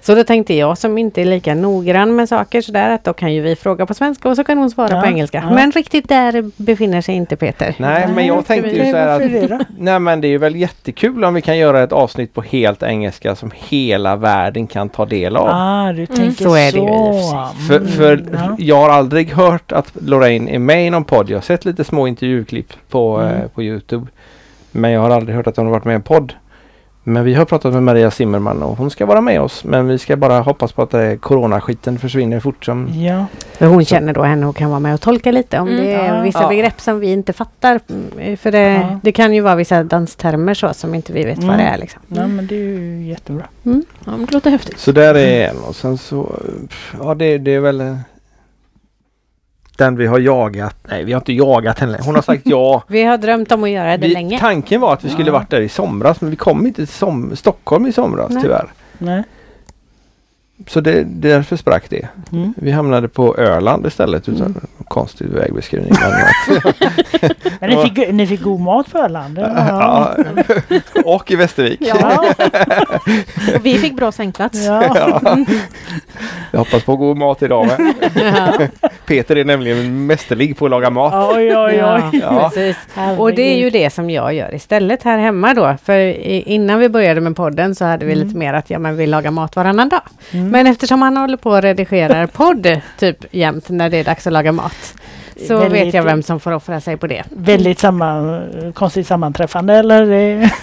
Så då tänkte jag som inte är lika noggrann med saker sådär att då kan ju vi fråga på svenska och så kan hon svara Ja, på engelska. ja. Men riktigt där befinner sig inte Peter. Nej men jag tänkte ju så här att? Nej men det är väl jättekul om vi kan göra ett avsnitt på helt engelska som hela världen kan ta del av. Ah, du tänker så är det ju i och för sig. För, Mm, för ja. jag har aldrig hört att Lorraine är med i någon podd. Jag har sett lite små intervjuklipp på, Mm. eh, på Youtube. Men jag har aldrig hört att hon har varit med i en podd. Men vi har pratat med Maria Zimmerman och hon ska vara med oss. Men vi ska bara hoppas på att det är coronaskiten försvinner fort som... Ja, För hon känner då henne och kan vara med och tolka lite om Mm. det är Ja. vissa Ja. begrepp som vi inte fattar. Mm, För det, Ja. det kan ju vara vissa danstermer så som inte vi vet vad Mm. det är. Liksom. nej, men det är ju jättebra. Ja, men det låter häftigt. Så där är en och sen så... Ja det, det är väl... Den vi har jagat. Nej vi har inte jagat henne. Hon har sagt ja. Vi har drömt om att göra det Vi, länge. tanken var att vi skulle Ja. varit där i somras men vi kom inte till som, Stockholm i somras Nej. tyvärr. Nej. Så det, därför sprack det. Mm. Vi hamnade på Öland istället utan Mm. konstig vägbeskrivning. Men ni fick, ni fick god mat på Öland? ja, och i Västervik. Ja. Och vi fick bra sängplats. ja. Ja. Jag hoppas på god mat idag med. Ja. Peter är nämligen mästerlig på att laga mat. Oj, oj, oj. Ja. Och det är ju det som jag gör istället här hemma då. För innan vi började med podden så hade vi Mm. lite mer att ja, men vi lagar mat varannan dag. Mm. Men eftersom han håller på och redigerar podd typ jämt när det är dags att laga mat. Så Väldigt- vet jag vem som får offra sig på det. Väldigt samma, konstigt sammanträffande eller?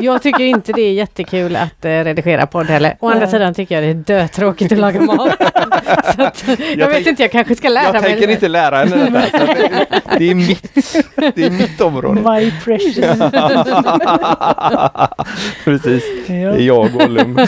Jag tycker inte det är jättekul att eh, redigera podd heller. Å andra sidan tycker jag det är dötråkigt att laga mat. så att, jag, vet tänk- inte, jag kanske ska lära Jag mig. tänker lite. inte lära henne detta. Det, det, är mitt, det är mitt område. My precious. Precis. Det är jag och Gollum.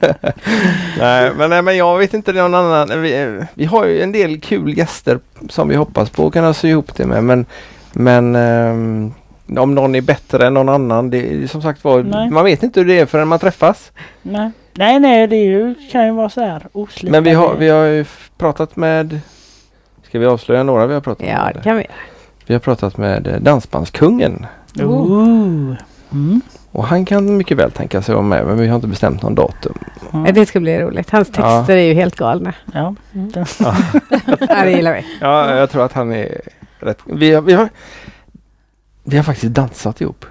nej, men, nej, men jag vet inte någon annan. Vi, vi har ju en del kul gäster som vi hoppas på att kunna sy ihop det med. Men Men ehm, om någon är bättre än någon annan, det är som sagt var, Nej. man vet inte hur det är förrän man träffas. Nej, nej, nej det är ju, kan ju vara så här oslipade. Men vi har, vi har ju pratat med, ska vi avslöja några vi har pratat Ja, med? det kan vi. Vi har pratat med Dansbandskungen Ooh. Mm. och han kan mycket väl tänka sig att vara med men vi har inte bestämt någon datum. Ja. Det ska bli roligt. Hans texter Ja. är ju helt galna. Ja. Ja. Ja, det gillar vi. Ja, jag tror att han är rätt. Vi har, vi har, vi har faktiskt dansat ihop.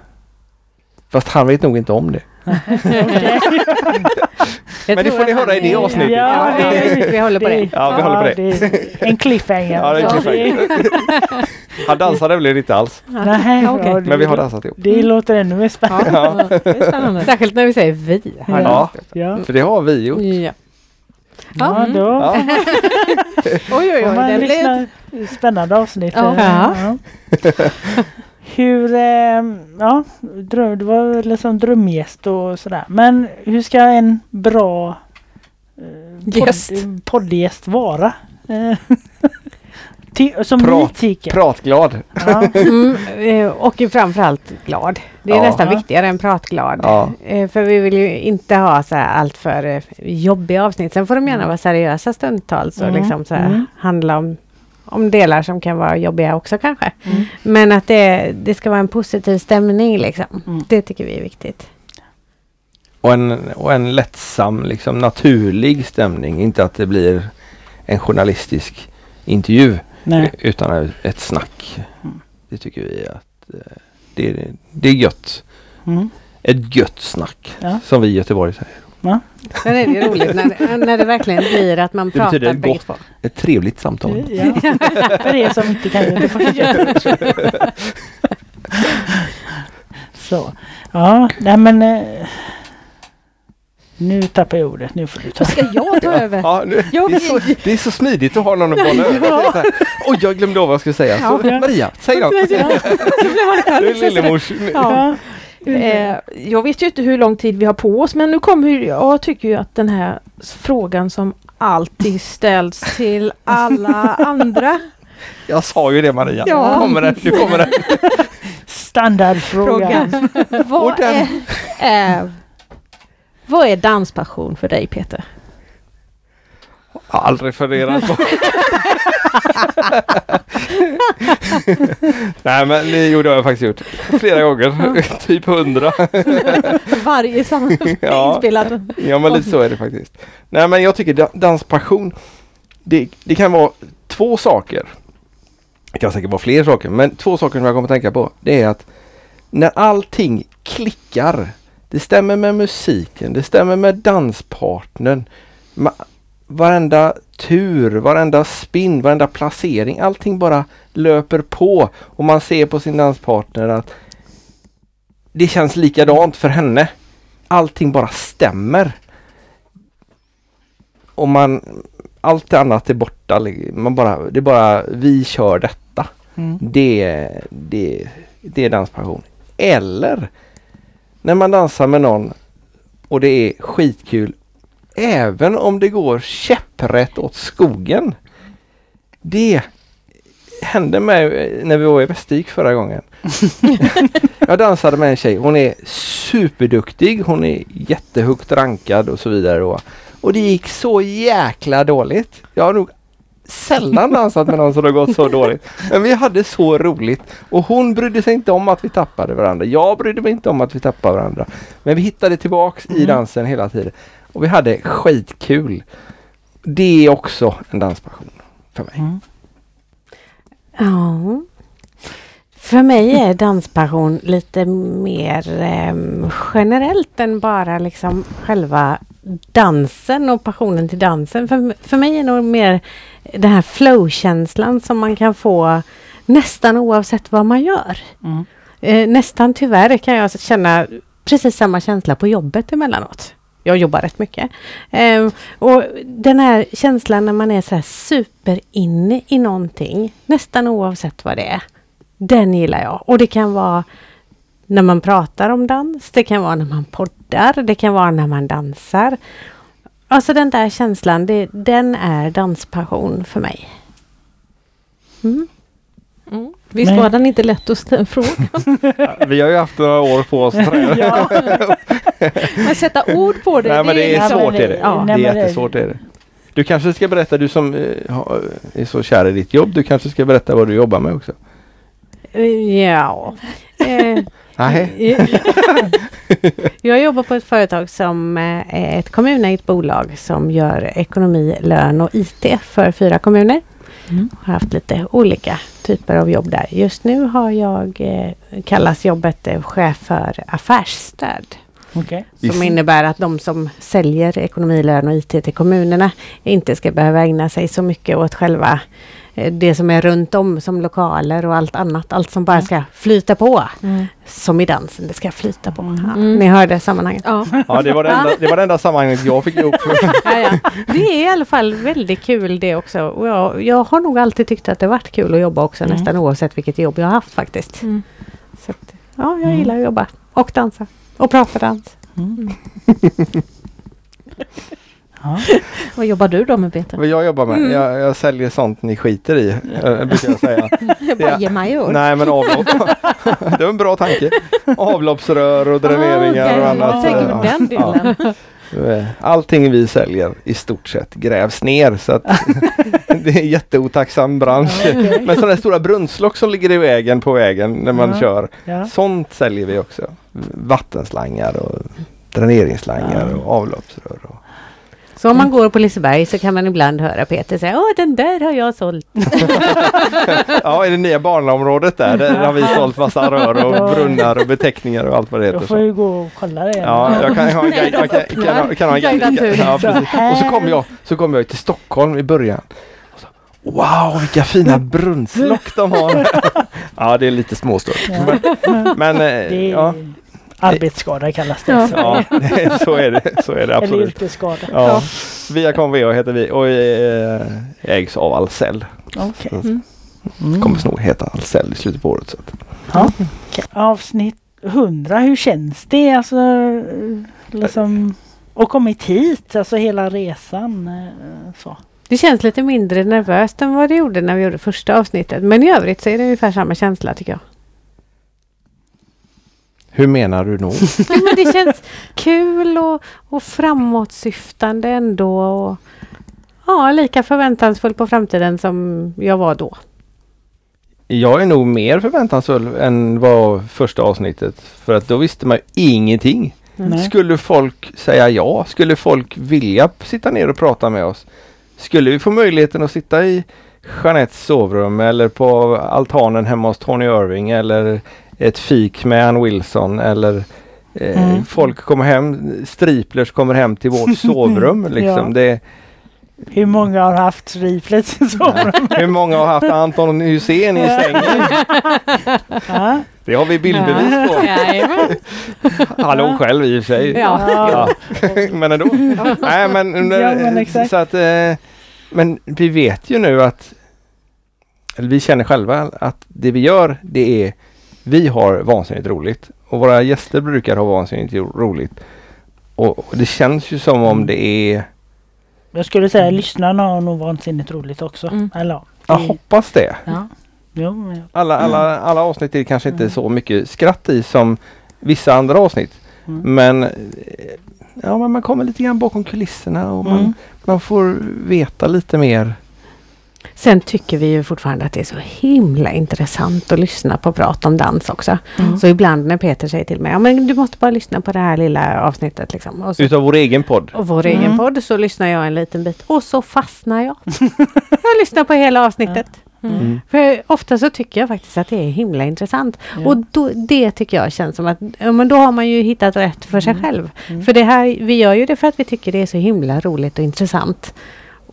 Fast han vet nog inte om det. Men det får ni höra i det avsnittet. Ja, det, vi håller på det. Ja, vi håller på det. en cliffhanger. Ja, det är en cliffhanger. Han dansade väl inte alls. Nej, det, Men vi har dansat ihop. Det låter ännu mer spännande. Ja. spännande. Särskilt när vi säger vi. Ja. Ja. För det har vi gjort. Ja. Ja, Mm. då Ja. Oj, oj, oj. Det blev... Spännande avsnitt. Ja. Ja. Hur, eh, ja, dröm, du var liksom drömgäst och sådär. Men hur ska en bra eh, Gäst. podd, poddgäst vara? Eh, som Prat- ni tycker. Pratglad. Ja. Mm, och framförallt glad. Det är Ja. nästan viktigare än pratglad. Ja. För vi vill ju inte ha så här allt för jobbiga avsnitt. Sen får de gärna vara seriösa stundtals och Mm. liksom så här Mm. handla om, om delar som kan vara jobbiga också kanske. Mm. Men att det, det ska vara en positiv stämning liksom. Mm. Det tycker vi är viktigt. Och en, och en lättsam, liksom naturlig stämning. Inte att det blir en journalistisk intervju. Nej. Utan ett snack. Mm. Det tycker vi att eh, det, är- det är gött. Mm. Ett gött snack. Ja. Som vi i Göteborg säger. Sen är det ju roligt när, när det verkligen blir att man Det pratar betyder bägge gott. Ett trevligt samtal. Ja. För er som inte kan Göteborg. Så. Ja, nej men. Eh, nu tappar jag ordet. Nu får du ta. Ska jag ta över? Ja, nu, Jag det, är så, det är så smidigt att ha någon att bolla över. Ja. Oj, jag glömde av vad jag skulle säga. Så, Ja. Maria, säg något. Nu är Lillemors. Ja. Eh, jag vet ju inte hur lång tid vi har på oss men nu kommer ju, jag tycker ju att den här frågan som alltid ställs till alla andra Jag sa ju det Maria. Ja. Nu kommer den. Nu kommer den. Standardfråga. frågan. vad, är, eh, vad är danspassion för dig Peter? Jag har aldrig funderat på. Nej men det gjorde jag faktiskt gjort. Flera gånger. typ hundra. Varje Ja. inspelad. Ja men lite så är det faktiskt. Nej men jag tycker da- danspassion det, det kan vara två saker. Det kan säkert vara fler saker men två saker som jag kommer att tänka på. Det är att när allting klickar. Det stämmer med musiken, det stämmer med danspartnern. Ma- varenda tur, varenda spinn, varenda placering. Allting bara löper på och man ser på sin danspartner att det känns likadant för henne allting bara stämmer. Och man, allt annat är borta. Man bara, det är bara, vi kör detta. Mm. Det, det, det är danspassion. Eller när man dansar med någon och det är skitkul. Även om det går käpprätt åt skogen. Det hände mig när vi var i Västervik förra gången. Jag dansade med en tjej. Hon är superduktig. Hon är jättehögt rankad och så vidare. Då. Och det gick så jäkla dåligt. Jag har nog sällan dansat med någon som har gått så dåligt. Men vi hade så roligt. Och hon brydde sig inte om att vi tappade varandra. Jag brydde mig inte om att vi tappade varandra. Men vi hittade tillbaks i Mm. dansen hela tiden. Och vi hade skitkul. Det är också en danspassion för mig. Mm. Ja. För mig är danspassion lite mer em, generellt än bara liksom själva dansen och passionen till dansen. För, för mig är nog mer den här flow-känslan som man kan få nästan oavsett vad man gör. Mm. Eh, nästan tyvärr kan jag känna precis samma känsla på jobbet emellanåt. Jag jobbar rätt mycket. Eh, och den här känslan när man är så här super inne i någonting, nästan oavsett vad det är. Den gillar jag. Och det kan vara när man pratar om dans, det kan vara när man poddar, det kan vara när man dansar. Alltså den där känslan, det, den är danspassion för mig. Mm. Mm. Visst var den inte lätt att ställa fråga? Vi har ju haft några år på oss. Ja. Men sätta ord på det, Nej men det är liksom- svårt. Är det. Ja, det är det- jättesvårt. Är det. Du kanske ska berätta, du som eh, har- är så kär i ditt jobb, du kanske ska berätta vad du jobbar med också. Ja. Eh, Nej. Jag jobbar på ett företag som eh, är ett kommunägt bolag som gör ekonomi, lön och IT för fyra kommuner. Mm. Har haft lite olika typer av jobb där. Just nu har jag, eh, kallas jobbet eh, chef för affärsstöd. Okej. Som innebär att de som säljer ekonomi, lön och IT till kommunerna inte ska behöva ägna sig så mycket åt själva det som är runt om som lokaler och allt annat. Allt som bara ska flyta på. Mm. Som i dansen, det ska flyta på. Ja, Mm. Ni hörde sammanhanget. Ja. Ja, det var det enda, det var det enda sammanhanget jag fick ihop. Ja, ja. Det är i alla fall väldigt kul det också. Jag, jag har nog alltid tyckt att det varit kul att jobba också Mm. nästan oavsett vilket jobb jag har haft faktiskt. Mm. Så att, ja, jag Mm. gillar att jobba och dansa och prata dans. Ja. Vad jobbar du då med Peter? Vad jag jobbar med? Mm. Jag, jag säljer sånt ni skiter i, eh, brukar jag säga. Bara ge mig ord. Nej men avlopp. det var en bra tanke. Avloppsrör och dräneringar Ah, okej. och annat. Ja. den delen. Ja. Allting vi säljer i stort sett grävs ner så att det är en jätteotacksam bransch. Ja, okej. Men sådana stora brunnslock som ligger i vägen på vägen när man Ja. kör. Ja. Sånt säljer vi också. Vattenslangar och dräneringsslangar Ja. och avloppsrör. Och. Så om man går på Liseberg så kan man ibland höra Peter säga Åh den där har jag sålt. Ja, i det nya barnområdet där, där har vi sålt massa rör och brunnar och beteckningar och allt vad det Då heter. får Så. jag gå och kolla det. Ja, jag kan ha en guide. Jag kan, kan, ha- kan ha en guide. Ja, precis. Och så kom jag, så kom jag till Stockholm i början. Wow, vilka fina brunnslock de har! Ja, det är lite småstört. Men, men eh, Det ja, arbetsskada kallas det. Ja. Så. ja, så är det. Så är det Eller absolut. yrkesskada. Ja. Viacom VA heter vi och eh, ägs av Ahlsell. Okej. Mm. Mm. Kommer nog heta Ahlsell i slutet på året. Så. Ja. Okej. Avsnitt 100, hur känns det? Alltså, eh, liksom, och kommit hit, alltså hela resan. eh, Så. Det känns lite mindre nervöst än vad det gjorde när vi gjorde första avsnittet. Men i övrigt så är det ungefär samma känsla tycker jag. Hur menar du nog? Ja, men det känns kul och, och framåtsyftande ändå. Och, ja, lika förväntansfull på framtiden som jag var då. Jag är nog mer förväntansfull än vad första avsnittet. För att då visste man ju ingenting. Nej. Skulle folk säga ja? Skulle folk vilja sitta ner och prata med oss? Skulle vi få möjligheten att sitta i Jeanettes sovrum eller på altanen hemma hos Tony Irving eller ett fik med Ann Wilson eller eh, Mm. folk kommer hem, striplers kommer hem till vårt sovrum. liksom. Ja. det, Hur många har haft triplets i sovrummet? hur många har haft Anton Hussein i sängen? Ja. Det har vi bildbevis på. Han låg själv i och för sig. Ja. Ja. men ändå. Nej, men, Ja, men exakt. så att, eh, men vi vet ju nu att eller vi känner själva att det vi gör det är vi har vansinnigt roligt och våra gäster brukar ha vansinnigt ro- roligt. Och, och det känns ju som om det är, Jag skulle säga lyssnarna har nog vansinnigt roligt också. Mm. Eller ja. jag hoppas det. ja. Jo, men, Alla, alla, alla avsnitt är kanske inte så mycket skratt i som vissa andra avsnitt. Mm. Men, eh, ja, men man kommer lite grann bakom kulisserna och man, Mm. man får veta lite mer. Sen tycker vi ju fortfarande att det är så himla intressant att lyssna på prat om dans också. Mm. Så ibland när Peter säger till mig, ja men du måste bara lyssna på det här lilla avsnittet liksom. Och, så, Utav vår egen podd. och vår Mm. egen podd så lyssnar jag en liten bit och så fastnar jag. jag lyssnar på hela avsnittet. Mm. För ofta så tycker jag faktiskt att det är himla intressant. Ja. Och då, det tycker jag känns som att ja, men då har man ju hittat rätt för sig Mm. själv. Mm. För det här, vi gör ju det för att vi tycker det är så himla roligt och intressant.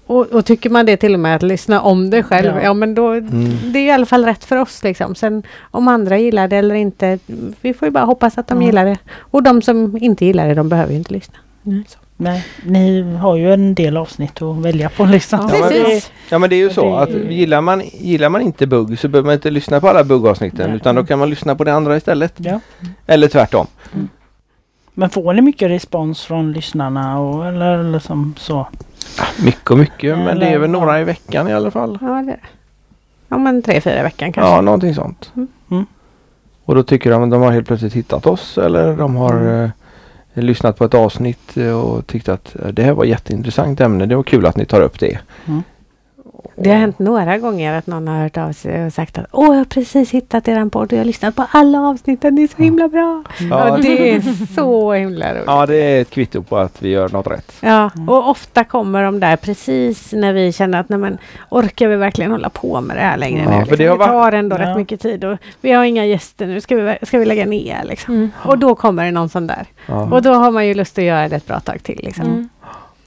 Och, och tycker man det till och med att lyssna om det själv, Ja. ja, men då, Mm. det är i alla fall rätt för oss liksom. Sen om andra gillar det eller inte, vi får ju bara hoppas att de Mm. gillar det. Och de som inte gillar det, de behöver ju inte lyssna. Så. Nej, ni har ju en del avsnitt att välja på liksom. Ja, men- det- Ja men det är ju så att gillar man, gillar man inte bugg så behöver man inte lyssna på alla buggavsnitten Nej. utan då kan man lyssna på det andra istället. Ja. Eller tvärtom. Men får ni mycket respons från lyssnarna och eller liksom så? Mycket och mycket men det är väl Eller- några i veckan i alla fall. Ja, det. ja, men tre, fyra i veckan kanske. Ja, någonting sånt. Mm. Mm. Och då tycker de att de har helt plötsligt hittat oss eller de har Mm. eh, lyssnat på ett avsnitt eh, och tyckt att eh, det här var jätteintressant ämne. Det var kul att ni tar upp det. Det har hänt några gånger att någon har hört av sig och sagt att Åh, jag har precis hittat er podd och jag har lyssnat på alla avsnitten. Det är så himla bra. Ja. Ja, det är så himla roligt. Ja, det är ett kvitto på att vi gör något rätt. Ja, Mm. och ofta kommer de där precis när vi känner att nej men, orkar vi verkligen hålla på med det här längre Ja, nu? för Liksom. det har det tar ändå Ja. rätt mycket tid och vi har inga gäster nu. Ska vi, ska vi lägga ner liksom? Mm. Och då kommer det någon sån där. Ja. Och då har man ju lust att göra det ett bra tag till. Liksom. Mm.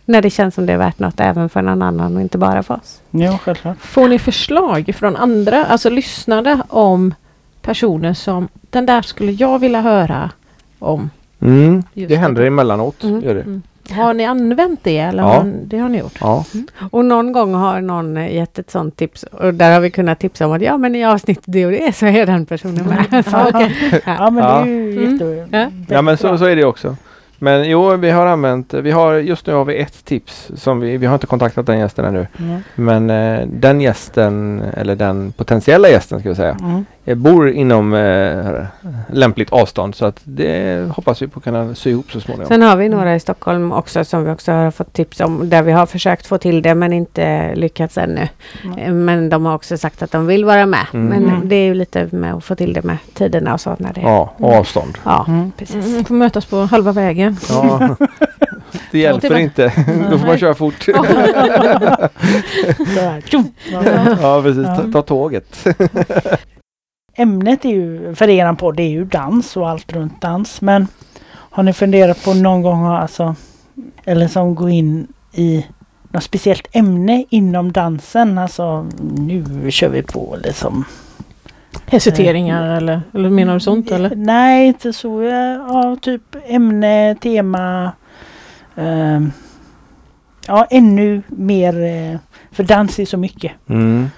När det känns som det är värt något även för någon annan och inte bara för oss. Ja, självklart. Får ni förslag från andra, alltså lyssnare om personer som den där skulle jag vilja höra om? Mm, det händer det. emellanåt. Mm. Gör det. Mm. Har ni använt det eller Ja. har, det har ni gjort? Ja. Och någon gång har någon eh, gett ett sånt tips och där har vi kunnat tipsa om att ja men i avsnitt det och det så är den personen med. Så, Ja. Ja, men det är ju Mm. ja, men så, så är det också. Men jo, vi har använt, vi har, just nu har vi ett tips som vi, vi har inte kontaktat den gästen ännu. Mm. Men eh, den gästen, eller den potentiella gästen ska vi säga, Mm. Eh, bor inom eh, lämpligt avstånd så att det hoppas vi på kunna sy ihop så småningom. Sen har vi några i Stockholm också som vi också har fått tips om där vi har försökt få till det men inte lyckats ännu. Mm. Men de har också sagt att de vill vara med. Mm. Men Mm. det är ju lite med att få till det med tiderna och så. När det, Ja, och avstånd. ja Mm. precis. Mm, får mötas på halva vägen. Ja. Det hjälper det- inte. Då får man köra fort. Ja. Precis. Ta, ta tåget. Ämnet är ju, för eran podd är ju dans och allt runt dans. Men har ni funderat på någon gång alltså, eller som gå in i något speciellt ämne inom dansen? Alltså nu kör vi på liksom. Hesiteringar eller, eller menar du sånt eller? Nej, inte så. Ja, typ ämne, tema. ehm, ja, ännu mer. eh, För dans är så mycket. Mm.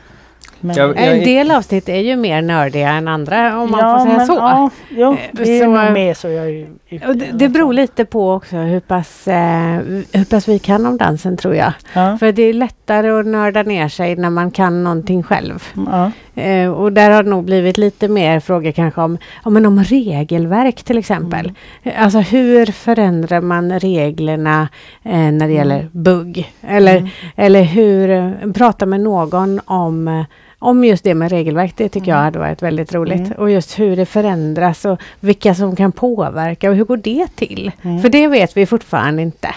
Men, Jag- En del avsnitt är ju mer nördiga än andra om man ja, får säga men, så. Ja, jo, Eh, det är nog med så jag är Och det, det beror lite på också hur pass, eh, hur pass vi kan om dansen tror jag. Ja, För det är lättare att nörda ner sig när man kan någonting själv. ja, Eh, och där har det nog blivit lite mer frågor kanske om, ja, men om regelverk till exempel. Eh, Alltså hur förändrar man reglerna eh, när det Mm. gäller bugg? Eller, Mm. eller hur, eh, prata med någon om eh, om just det med regelverk, det tycker jag Mm. hade varit väldigt roligt. Mm. Och just hur det förändras och vilka som kan påverka och hur går det till? Mm. För det vet vi fortfarande inte.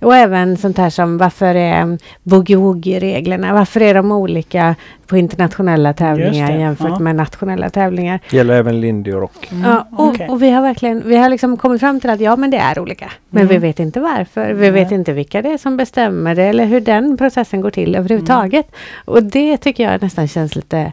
Och även sånt här som varför är boogie-woogie-reglerna, varför är de olika på internationella tävlingar jämfört ja. med nationella tävlingar? Gäller även lindy och rock. Mm, Ja, och, okej. och vi har verkligen vi har liksom kommit fram till att ja men det är olika. Men Mm. vi vet inte varför. Vi vet inte vilka det är som bestämmer det eller hur den processen går till överhuvudtaget. Och det tycker jag nästan känns lite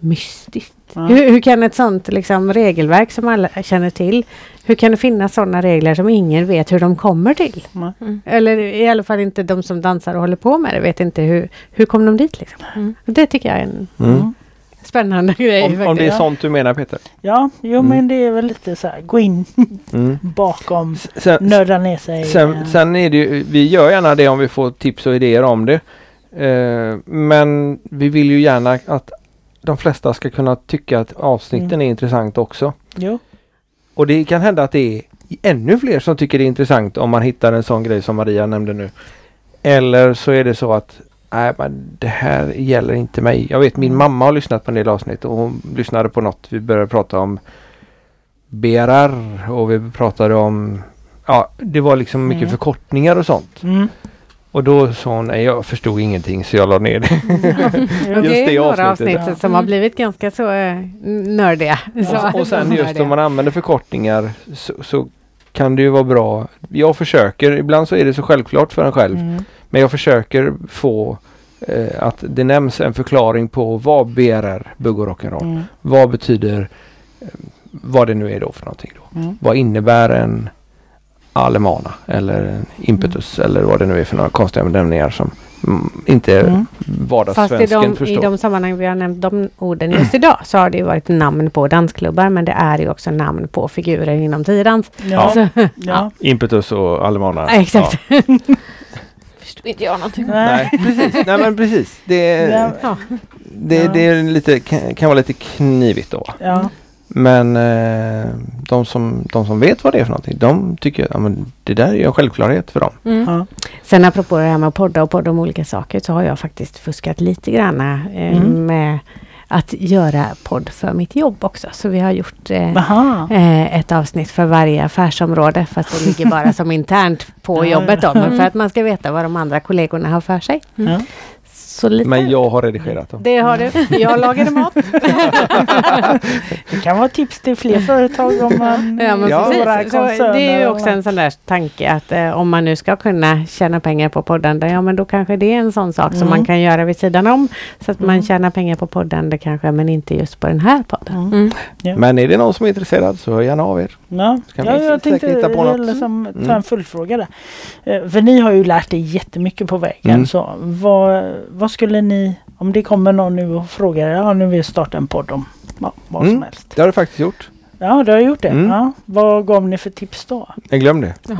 mystiskt. Ja. Hur, hur kan ett sånt liksom, regelverk som alla känner till, hur kan det finnas sådana regler som ingen vet hur de kommer till? Mm. Eller i alla fall inte de som dansar och håller på med det vet inte hur, hur kom de dit liksom. Mm. Det tycker jag är en Mm. spännande grej. Om, om det är sånt du menar Peter? Ja, jo Mm. men det är väl lite så här, gå in Mm. bakom, Sen, nörda ner sig. sen, sen är det ju, vi gör gärna det om vi får tips och idéer om det. Eh, men vi vill ju gärna att de flesta ska kunna tycka att avsnitten Mm. är intressant också. Jo, Och det kan hända att det är ännu fler som tycker det är intressant om man hittar en sån grej som Maria nämnde nu. Eller så är det så att nej, men det här gäller inte mig. Jag vet min Mm. mamma har lyssnat på en del avsnitt och hon lyssnade på något. Vi började prata om BRR och vi pratade om Ja, det var liksom mycket Mm. förkortningar och sånt. mm. Och då sa hon, nej jag förstod ingenting så jag la ner det. Och Just det är det några avsnittet. avsnitt som har blivit ganska så eh, nördiga. Så, Och, och sen just om man använder förkortningar så, så kan det ju vara bra. Jag försöker, ibland så är det så självklart för en själv. Mm. Men jag försöker få eh, att det nämns en förklaring på vad BRR, bugg och rock'n'roll, Mm. vad betyder, eh, vad det nu är då för någonting. Då. Mm. Vad innebär en alemana eller impetus eller vad det nu är för några konstiga benämningar som mm, inte Mm. Fast i vardagssvensken de, i förstår. de sammanhang vi har nämnt de orden just idag så har det ju varit namn på dansklubbar men det är ju också namn på figurer inom tiodans. Ja, Så, ja. Impetus och alemana. Ja, exakt. förstår inte jag någonting. Nej, precis. Nej men precis. Det, Ja. Ja. det, Ja. det är lite, kan, kan vara lite knivigt då. Ja. Men eh, de, som, de som vet vad det är för någonting, de tycker att det där är en självklarhet för dem. Mm. Ja. Sen apropå det här med att podda och podda om olika saker så har jag faktiskt fuskat lite grann eh, Mm. med att göra podd för mitt jobb också. Så vi har gjort eh, eh, ett avsnitt för varje affärsområde fast det ligger bara som internt på Ja, jobbet då. Men Mm. för att man ska veta vad de andra kollegorna har för sig. Ja. Så lite. Men jag har redigerat dem. Det har du. Jag lagade mat. Det kan vara tips till fler företag om man Ja, men Ja. stora precis. Så det är ju också en sån där tanke att eh, om man nu ska kunna tjäna pengar på poddande, ja men då kanske det är en sån sak som Mm. man kan göra vid sidan om. Så att man Mm. tjänar pengar på poddande kanske, men inte just på den här podden. Mm. Mm. Ja. Men är det någon som är intresserad så hör gärna av er. Ja, kan ja vi jag säkert tänkte hitta på något. liksom, ta Mm. en fullfråga där. Eh, För ni har ju lärt er jättemycket på vägen. Mm. Så vad, vad skulle ni, om det kommer någon nu och frågar, ja nu vill jag starta en podd om ja, vad som Mm. helst. Det har du faktiskt gjort. Ja, du har gjort det. Mm. Ja. Vad gav ni för tips då? Jag glömde så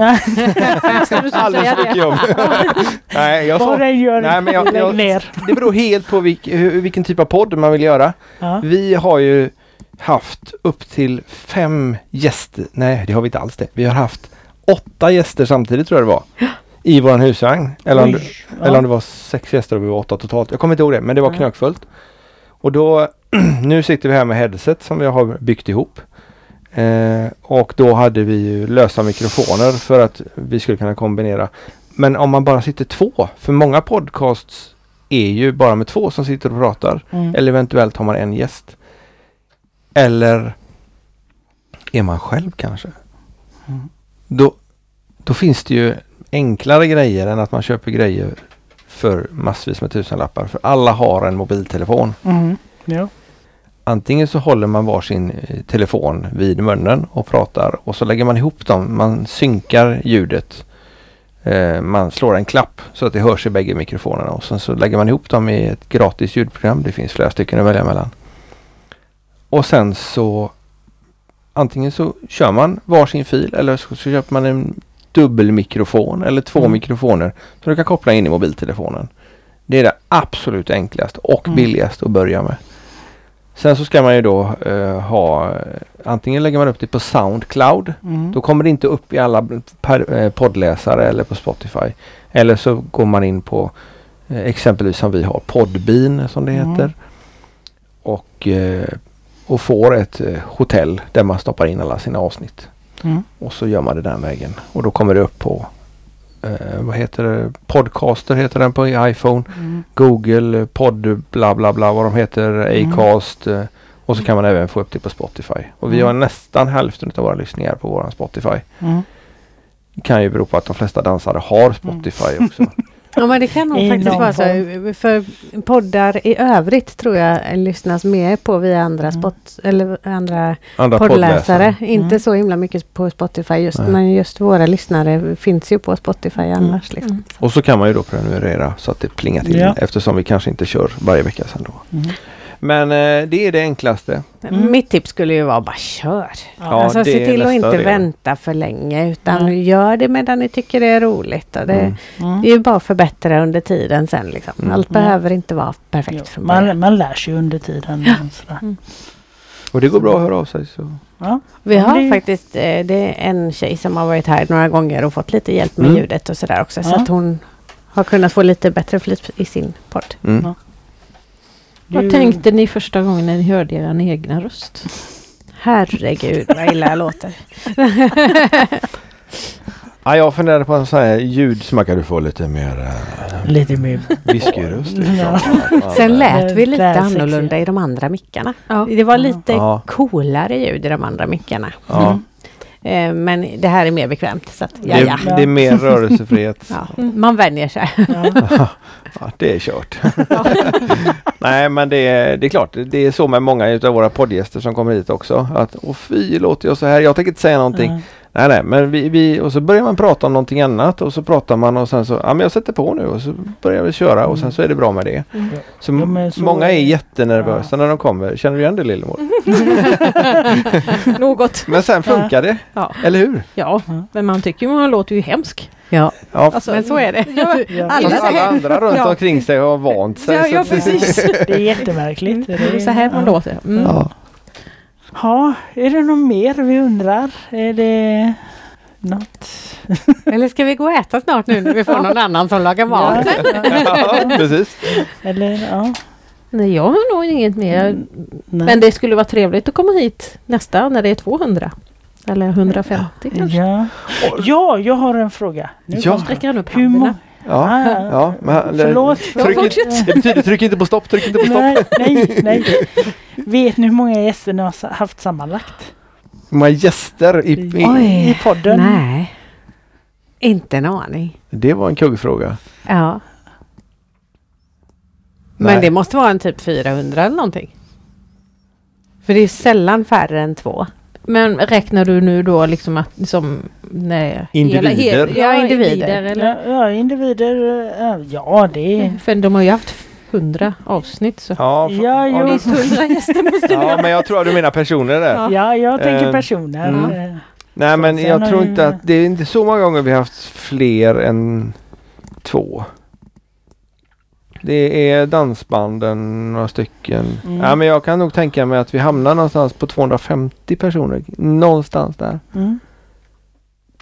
Alldeles för mycket det? jobb. Nej, jag sa, Vad den gör, Nej, men jag- jag- ner. det beror helt på vilk, vilken typ av podd man vill göra. Ja. Vi har ju haft upp till fem gäster. Nej, det har vi inte alls det. Vi har haft åtta gäster samtidigt tror jag det var. I våran husvagn. Eller om, Oj, ja. eller om det var sex gäster och vi var åtta totalt. Jag kommer inte ihåg det, men det var Ja. knökfullt. Och då, nu sitter vi här med headset som vi har byggt ihop. Eh, och då hade vi ju lösa mikrofoner för att vi skulle kunna kombinera. Men om man bara sitter två, för många podcasts är ju bara med två som sitter och pratar. Mm. Eller eventuellt har man en gäst. Eller är man själv kanske? Mm. Då, då finns det ju enklare grejer än att man köper grejer för massvis med tusenlappar. För alla har en mobiltelefon. Mm. Ja. Antingen så håller man varsin eh, telefon vid munnen och pratar och så lägger man ihop dem. Man synkar ljudet. Eh, man slår en klapp så att det hörs i bägge mikrofonerna och sen så lägger man ihop dem i ett gratis ljudprogram. Det finns flera stycken att välja mellan. Och sen så antingen så kör man varsin fil eller så, så köper man en dubbelmikrofon eller två Mm. mikrofoner som du kan koppla in i mobiltelefonen. Det är det absolut enklaste och Mm. billigaste att börja med. Sen så ska man ju då eh, ha antingen lägger man upp det på Soundcloud. Mm. Då kommer det inte upp i alla per, eh, poddläsare eller på Spotify. Eller så går man in på eh, exempelvis som vi har Podbean som det Mm. heter. Och, eh, och får ett eh, hotell där man stoppar in alla sina avsnitt. Mm. Och så gör man det den vägen. Och då kommer det upp på eh, vad heter det? Podcaster heter den på iPhone. Mm. Google, Podd, bla bla bla vad de heter, Mm. Acast. eh, Och så kan man även få upp det på Spotify. Och vi Mm. har nästan hälften av våra lyssningar på våran Spotify. Mm. Det kan ju bero på att de flesta dansare har Spotify också. Ja men det kan nog faktiskt vara så. För poddar i övrigt tror jag lyssnas mer på via andra, Mm. spot, eller andra Andra poddläsare. Inte Mm. så himla mycket på Spotify just, Nej. men just våra lyssnare finns ju på Spotify annars. Liksom. Mm. Och så kan man ju då prenumerera så att det plingar till Ja. eftersom vi kanske inte kör varje vecka sen då. Mm. Men eh, det är det enklaste. Mm. Mitt tips skulle ju vara bara kör. Ja, alltså se till att inte del. vänta för länge utan Mm. gör det medan ni tycker det är roligt. Och det, Mm. Mm. det är ju bara att förbättra under tiden sen. Liksom. Mm. Allt Mm. behöver inte vara perfekt Ja, från början. man, man lär sig under tiden. och Sådär. Och det går bra att höra av sig. Så. Ja. Vi Ja, har det- faktiskt, eh, det är en tjej som har varit här några gånger och fått lite hjälp med Mm. ljudet och sådär också. Så Ja. att hon har kunnat få lite bättre flyt i sin podd. Ja. Vad tänkte ni första gången när ni hörde er egna röst? Herregud vad illa jag låter. Ja, jag funderade på en sån här ljud som man kan få lite mer uh, Lite mer. whiskyröst. Liksom. Ja. Sen lät vi lite där annorlunda i de andra mickarna. Ja. Det var lite Ja. coolare ljud i de andra mickarna. Ja. Mm. Eh, Men det här är mer bekvämt. Så att, ja, Det, ja. det är mer rörelsefrihet. Ja, man vänjer sig. Ja. Ja, det är kört. Nej men det är, det är klart, det är så med många utav våra poddgäster som kommer hit också. Att åh fy låter jag så här. Jag tänker inte säga någonting. Ja. Nej nej men vi, vi och så börjar man prata om någonting annat och så pratar man och sen så ja men jag sätter på nu och så börjar vi köra och sen så är det bra med det. Mm. Så, Ja, så- många är jättenervösa när de kommer. Känner du igen det Lillemor? Något. Men sen funkar det. Ja. Eller hur? ja, men man tycker man låter ju hemsk. Ja, Ja. Alltså, men så är det. Ja, Ja. alla alla andra runt Ja. omkring sig har vant sig. Ja, ja precis. Det är jättemärkligt. Det är så här man ja. låter. Mm. Ja. Ja, är det något mer vi undrar? Är det något? Eller ska vi gå och äta snart nu när vi får någon annan som lagar mat? ja, precis. Eller ja. Nej, jag har nog inget mer. Mm. Men det skulle vara trevligt att komma hit nästa när det är 200. Eller 150 kanske. Ja. ja, jag har en fråga. Nu Ja. Sträcker han upp Hur händerna. Ja, Ah, ja men, Förlåt. Tryck, Ja, inte, det betyder tryck inte på stopp, tryck inte på stopp. Nej, nej, nej. Vet ni hur många gäster ni har haft sammanlagt? Hur många gäster i, i, Oj. I podden? Nej, inte en aning. Det var en kuggfråga. Ja. Nej. Men det måste vara en typ 400 eller någonting. För det är sällan färre än två. Men räknar du nu då liksom att liksom, nej, Individer. Hela, hela, Ja, individer. eller? Ja, ja, individer. eh, Ja, det är... För de har ju haft 100 avsnitt så. Ja, Ja, jo. Minst 100 gäster måste ja, men jag tror att du menar personer där. Ja. Ja, jag tänker Eh, personer. mm. Nej, men jag tror inte att det är inte så många gånger vi har haft fler än två. Det är dansbanden, några stycken. Mm. Ja, men jag kan nog tänka mig att vi hamnar någonstans på 250 personer. Någonstans där. Mm.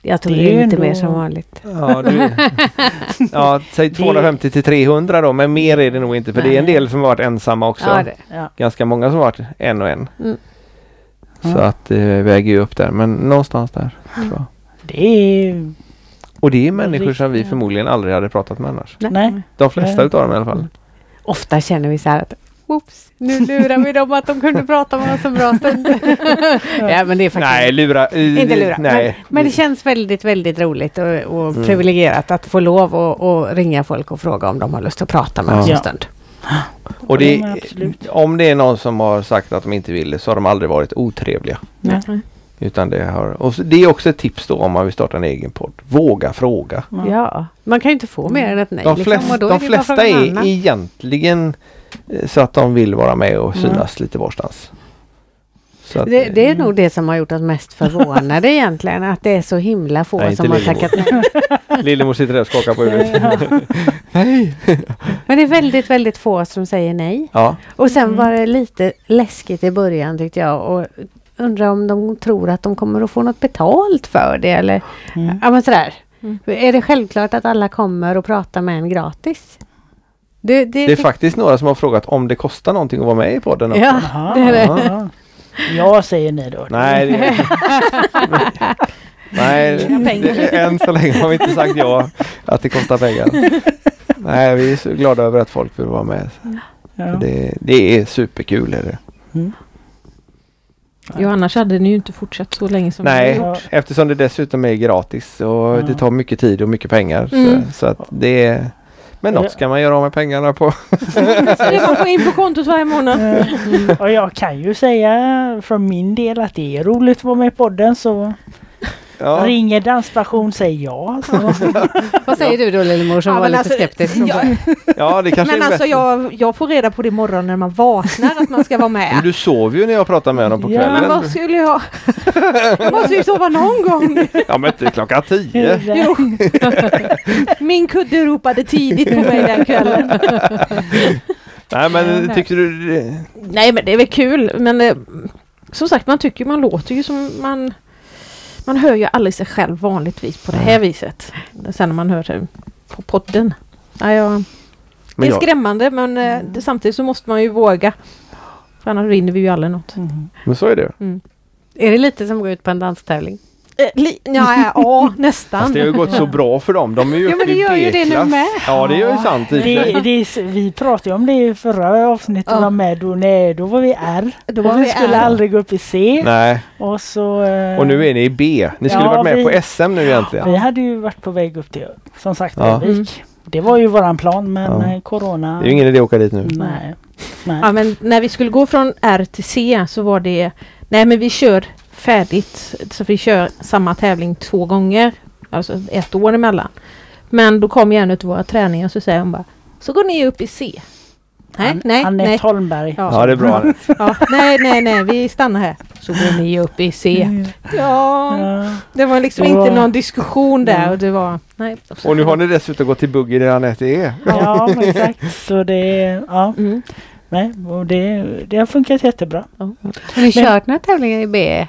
Jag tror Det det är lite ändå- mer som vanligt. Ja, du, ja säg 250 till 300 då, men mer är det nog inte. För det är en Nej. del som har varit ensamma också. Ja, det. Ja. Ganska många som har varit en och en. Mm. Så att det väger ju upp där. Men någonstans där. Tror jag. Det är... Och det är människor som vi förmodligen aldrig hade pratat med annars. Nej. De flesta Nej. utav dem i alla fall. Ofta känner vi så här att Oops, nu lurar vi dem att de kunde prata med oss en bra stund. ja, men det är faktiskt Nej, lura. eh, inte lura. Nej. Men, men det känns väldigt, väldigt roligt och, och Mm. privilegierat att få lov att ringa folk och fråga om de har lust att prata med Ja. oss Ja. en stund. Och det, om det är någon som har sagt att de inte ville så har de aldrig varit otrevliga. Nej. Utan det har, och det är också ett tips då om man vill starta en egen podd. Våga fråga. Ja. Ja, man kan ju inte få mer än ett nej. De, liksom, flest, och då de är flesta är annan. egentligen eh, så att de vill vara med och Mm. synas lite varstans. Så att, Det, det är nog det som har gjort oss mest förvånade egentligen. Att det är så himla få Nej, som har Lillemor. tackat nej. Lillemor sitter där och skakar på huvudet. Nej! Men det är väldigt, väldigt få som säger nej. Ja, Och sen Mm. var det lite läskigt i början tyckte jag. Och undrar om de tror att de kommer att få något betalt för det eller Mm. ja men sådär. Mm. Är det självklart att alla kommer och pratar med en gratis? Det, det, det är faktiskt några som har frågat om det kostar någonting att vara med i podden. också. Ja, det är det. ja. Jag säger nej då. Nej, det, nej det, än så länge har vi inte sagt ja att det kostar pengar. Nej, vi är så glada över att folk vill vara med. Ja. Det, det är superkul. Är det. Mm. Jo, annars hade ni ju inte fortsatt så länge som Nej, ni har gjort. eftersom det dessutom är gratis och Ja. det tar mycket tid och mycket pengar. Mm. Så, så att det är, men något ska man göra av med pengarna på. Det man får in på kontot varje månad. Eh, Och jag kan ju säga från min del att det är roligt att vara med i podden så Ja. ringer dansstation säger ja. Vad säger du då Lillemor som Ja, var men lite alltså, skeptisk? ja. ja, det kanske Men är alltså bättre. jag, jag får reda på det imorgon när man vaknar att man ska vara Men med. du sover ju när jag pratar med honom på Ja, kvällen. Men vad skulle jag... Jag måste ju sova någon gång. Ja men inte klockan tio. Jo. Min kudde ropade tidigt på mig den kvällen. Nej men tyckte du det- Nej men det är väl kul men eh, som sagt man tycker man låter ju som man man hör ju aldrig sig själv vanligtvis på det här viset. Sen när man hör det på podden. Ja, ja. Det är jag, skrämmande men eh, det, samtidigt så måste man ju våga. För annars vinner vi ju aldrig något. Mm. men så är det. Är det lite som att gå ut på en danstävling? Eh, li, ja, ja, nästan. Fast det har ju gått så bra för dem. De är ju Ja, men det gör ju det nu med. Ja det gör ju sant Det, det, är- vi pratade ju om det i förra avsnittet Ja. var med då, nej, då var vi R. Då var vi vi skulle R. aldrig gå upp i C. Nej, Och så... eh, och nu är ni i B. Ni skulle Ja, varit med vi- på SM nu egentligen. Vi hade ju varit på väg upp till som sagt Ja. Örnsköldsvik. Det var ju våran plan men Ja. eh, Corona... Det är ju ingen idé att åka dit nu. Nej. Nej. Ja, men när vi skulle gå från R till C så var det Nej men vi kör färdigt. Så vi kör samma tävling två gånger. Alltså ett år emellan. Men då kommer en av våra träningar och så säger hon bara Så går ni upp i C. Nej, An- nej, Anette nej. Holmberg. Ja. Ja det är bra. Ja, nej, nej, nej, vi stannar här. Så går ni upp i C. Ja, Ja. det var liksom Det var- inte någon diskussion där och det var... Nej. Och nu har ni dessutom gått till buggy där Anette är. ja, men exakt. Så det, ja, Mm. nej, och det, det har funkat jättebra. Har ni kört några tävlingar i B?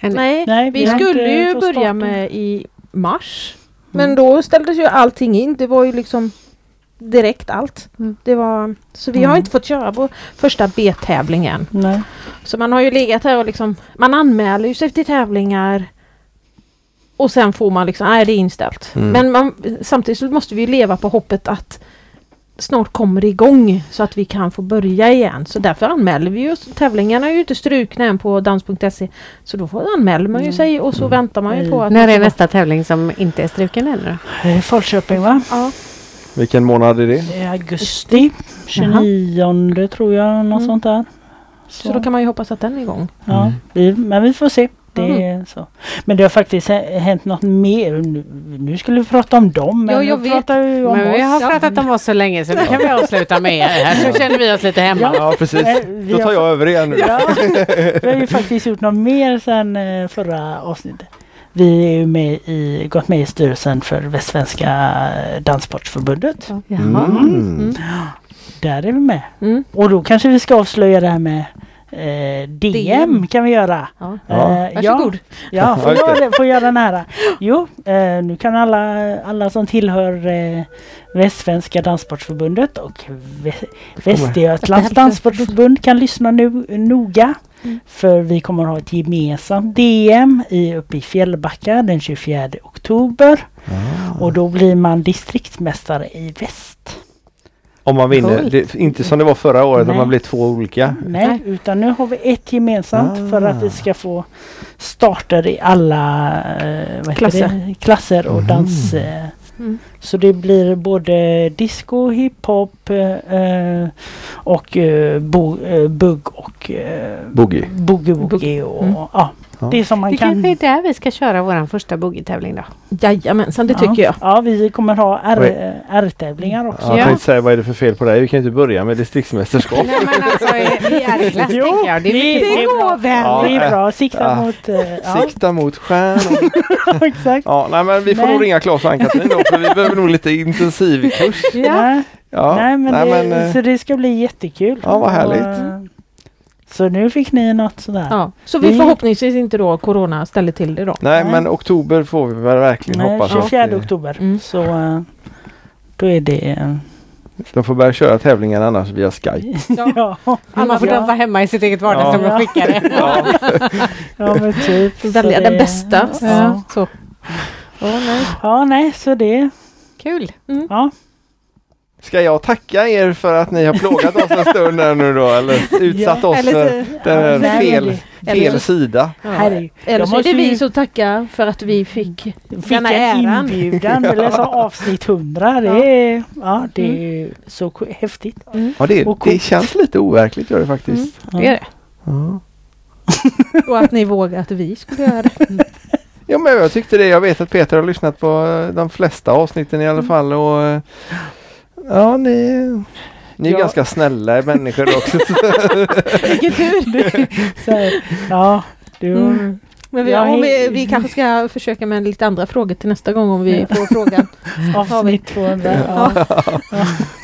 Än? Nej, Nej, vi har skulle ju börja med i mars. Men Mm. då ställdes ju allting in. Det var ju liksom direkt allt. Mm. Det var, så vi har Mm. inte fått köra på första B-tävlingen. Nej. Så man har ju legat här och liksom, man anmäler ju sig till tävlingar och sen får man liksom, nej det är inställt. Mm. Men man, samtidigt så måste vi ju leva på hoppet att snart kommer det igång så att vi kan få börja igen. Så därför anmäler vi oss. Tävlingarna är ju inte strukna än på dans.se. Så då får, anmäler man ju Mm. sig och så väntar man ju på att... När man är nästa tävling som inte är struken ännu då? Falköping va? Ja. Vilken månad är det? I augusti 29 tror jag, något Mm. sånt där. Så då kan man ju hoppas att den är igång. Ja, Mm. vi, men vi får se. Det Mm. är så. Men det har faktiskt hä- hänt något mer. Nu, nu skulle vi prata om dem. Men Jo, jag vet. pratar vi om Men vi oss. har pratat om oss så länge så nu kan vi avsluta med er här så känner vi oss lite hemma. Ja precis. Vi Då tar har- jag över igen nu. Ja, vi har ju faktiskt gjort något mer sedan eh, förra avsnittet. Vi är ju med i, gått med i styrelsen för Västsvenska Danssportförbundet. Jaha. Mm. Där är vi med. Mm. Och då kanske vi ska avslöja det här med eh, DM, DM. kan vi göra. Ja. Eh, Varsågod. Ja, får Ja, göra, det, får göra den här. Jo, eh, nu kan alla, alla som tillhör eh, Västsvenska Danssportförbundet och Vä- Västergötlands Danssportförbund kan lyssna nu noga. Mm. För vi kommer att ha ett gemensamt DM i, uppe i Fjällbacka den 24 oktober. Ah. Och då blir man distriktsmästare i väst. Om man vinner, det, inte som det var förra året, om man blir två olika. Nej, utan nu har vi ett gemensamt för att Ah. vi ska få starter i alla eh, Klasser. Klasser och Mhm. dans. Eh. Mm. Så det blir både disco, hiphop eh, och eh, bo, eh, bugg och eh, Boogie. boogie woogie och Mm. ja, Ja. det som man Det kan. kanske är där vi ska köra vår första boogie-tävling då. Jajamensan, det tycker ja. jag. Ja, vi kommer ha eh, R-tävlingar också. Ja, jag Ja. tänkte säga vad är det för fel på dig? Vi kan inte börja med distriktsmästerskap. Nej men alltså vi är i klass Jo, tänker jag. Det är det- det går väl. Ja, det är äh, bra. Sikta ja. mot... eh, ja, Sikta mot stjärnor. exakt. Ja, nej men vi får Nej. nog ringa Claes och Ann-Katrin då för vi behöver nog lite intensivkurs. Ja. Ja, nej, men, nej, det, men, eh, så det ska bli jättekul. Ja, vad härligt. Och, så nu fick ni något sådär. Ja. Så vi Vi- förhoppningsvis inte då Corona ställer till det då. nej nej. men oktober får vi väl verkligen Nej, hoppas. 24 att, oktober. Mm. Så eh, då är det... eh, De får börja köra tävlingar annars via Skype. ja, Man får ja, vara hemma i sitt eget vardagsrum Ja. och skicka det. Ja. ja, men typ. Välja den bästa. Ja. Så. Ja, nej. ja, nej, så det... Kul. Mm. Ja, Ska jag tacka er för att ni har plågat oss en stund här nu då eller utsatt oss Eller, för så- den här Nej, fel, eller fel så- sida? herregud. eller så är måste det vi ju- som tackar för att vi fick Fick denna en äran. inbjudan, eller så avsnitt 100. Det Ja. är, ja, det är så k- häftigt. Ja det, Och det känns lite overkligt gör det faktiskt. Ja. Det är det. Ja. Och att ni vågar att vi skulle göra det. Ja men jag tyckte det. Jag vet att Peter har lyssnat på eh, de flesta avsnitten i alla Mm. fall och eh, ja ni ni är Ja. ganska snälla människor också. Vilken tur! Så, här, ja, du, Mm. Men vi, Ja, om vi, vi kanske ska försöka med lite andra frågor till nästa gång om vi får frågan. avsnitt 200. Ja.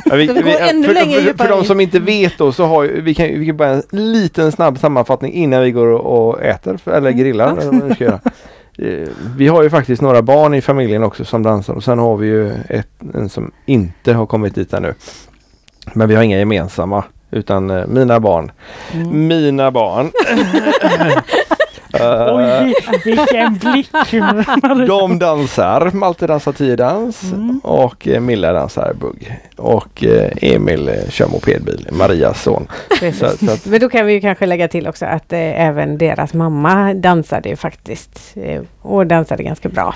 Ja, vi, vi för, längre för, för de som inte vet då så har vi kan vi kan bara en liten snabb sammanfattning innan vi går och, och äter för- eller grillar. Eller vad vi ska göra. Eh, Vi har ju faktiskt några barn i familjen också som dansar och sen har vi ju ett, en som inte har kommit dit ännu. Men vi har inga gemensamma utan eh, mina barn. Mm. Mina barn. Eh, Oj, vilken blick! de dansar, Malte dansar tiodans Mm. och eh, Milla dansar bugg. Och eh, Emil kör mopedbil, Marias son. Så, så att, Men då kan vi ju kanske lägga till också att eh, även deras mamma dansade ju faktiskt eh, och dansade ganska bra.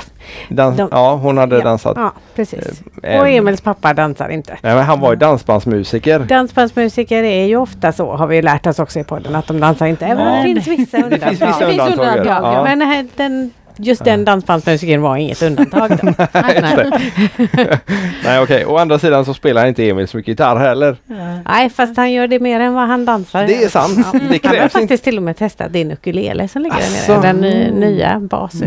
Dans, De- ja, hon hade Ja. dansat. Ja, precis. Eh, Och Emils pappa dansar inte. Nej, men han var ju dansbandsmusiker. Dansbandsmusiker är ju ofta så, har vi lärt oss också i podden, att de dansar inte. Även om det finns vissa undantag. vissa Det finns undantag. undantag, ja. Men här, den, just den dansbandsmusikern var inget undantag. Då. Nej, nej. Nej okej, å andra sidan så spelar inte Emil så mycket gitarr heller. Ja. Nej, fast han gör det mer än vad han dansar. Det är sant. Det Han har krävs inte. faktiskt till och med testat din ukulele som ligger där nere. Den ny, nya.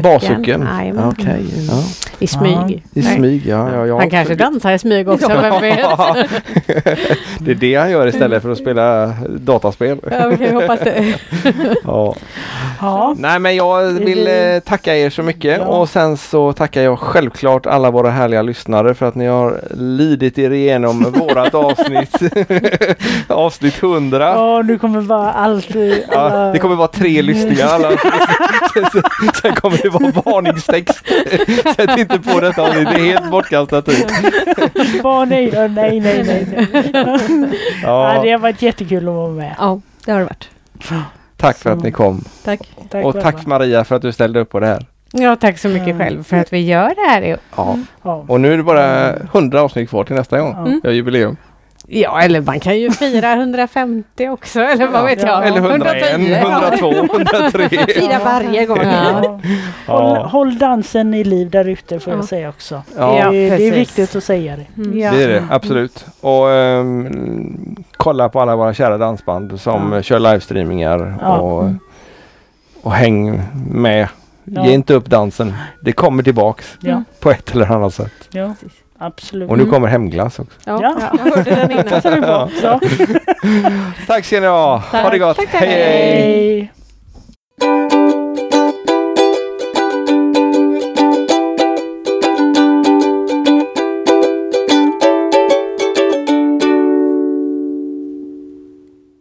Basucken. Jajamän. Okej. Ja. I smyg. I smyg, ja. ja, ja. Han kanske dansar i smyg också, vem vet? det är det han gör istället för att spela dataspel. Ja, vi kan hoppas det. Ja. Ja. Nej men jag vill eh, tacka er så mycket Ja. och sen så tackar jag självklart alla våra härliga lyssnare för att ni har lidit er igenom vårat avsnitt. avsnitt 100. Ja, nu kommer bara allt... eh, Ja, alla- det kommer vara tre lyssningar. Alla. Sen kommer det vara varningstext. Sätt inte på detta avsnitt, det är helt bortkastad tid. Bara nej, ja, nej, nej, nej. nej. Ja. Ja, det har varit jättekul att vara med. Ja, det har det varit. Tack för att ni kom. Tack. Tack Och tack. Maria för att du ställde upp på det här. Ja, tack så mycket Mm. själv för att vi gör det här. Ja. Ja. Och nu är det bara 100 avsnitt kvar till nästa gång. Mm. Jag har jubileum. Ja, eller man kan ju fira 150 också, eller vad vet jag. Eller 101, 102, 103. Fira varje gång. Ja. Ja. Håll, håll dansen i liv där ute får Ja. jag säga också. Ja, det, det är viktigt att säga det. Mm. Ja. det är det absolut. Och ehm, kolla på alla våra kära dansband som Ja. kör livestreamingar Ja. och, och häng med. Ja. Ge inte upp dansen. Det kommer tillbaks Ja, på ett eller annat sätt. Absolut. Och nu kommer hemglass också. Ja, ja. jag hörde den innan. Så bra. Ja. Tack ska ni ha. Ha det gott. Tack, tack. hej. hej.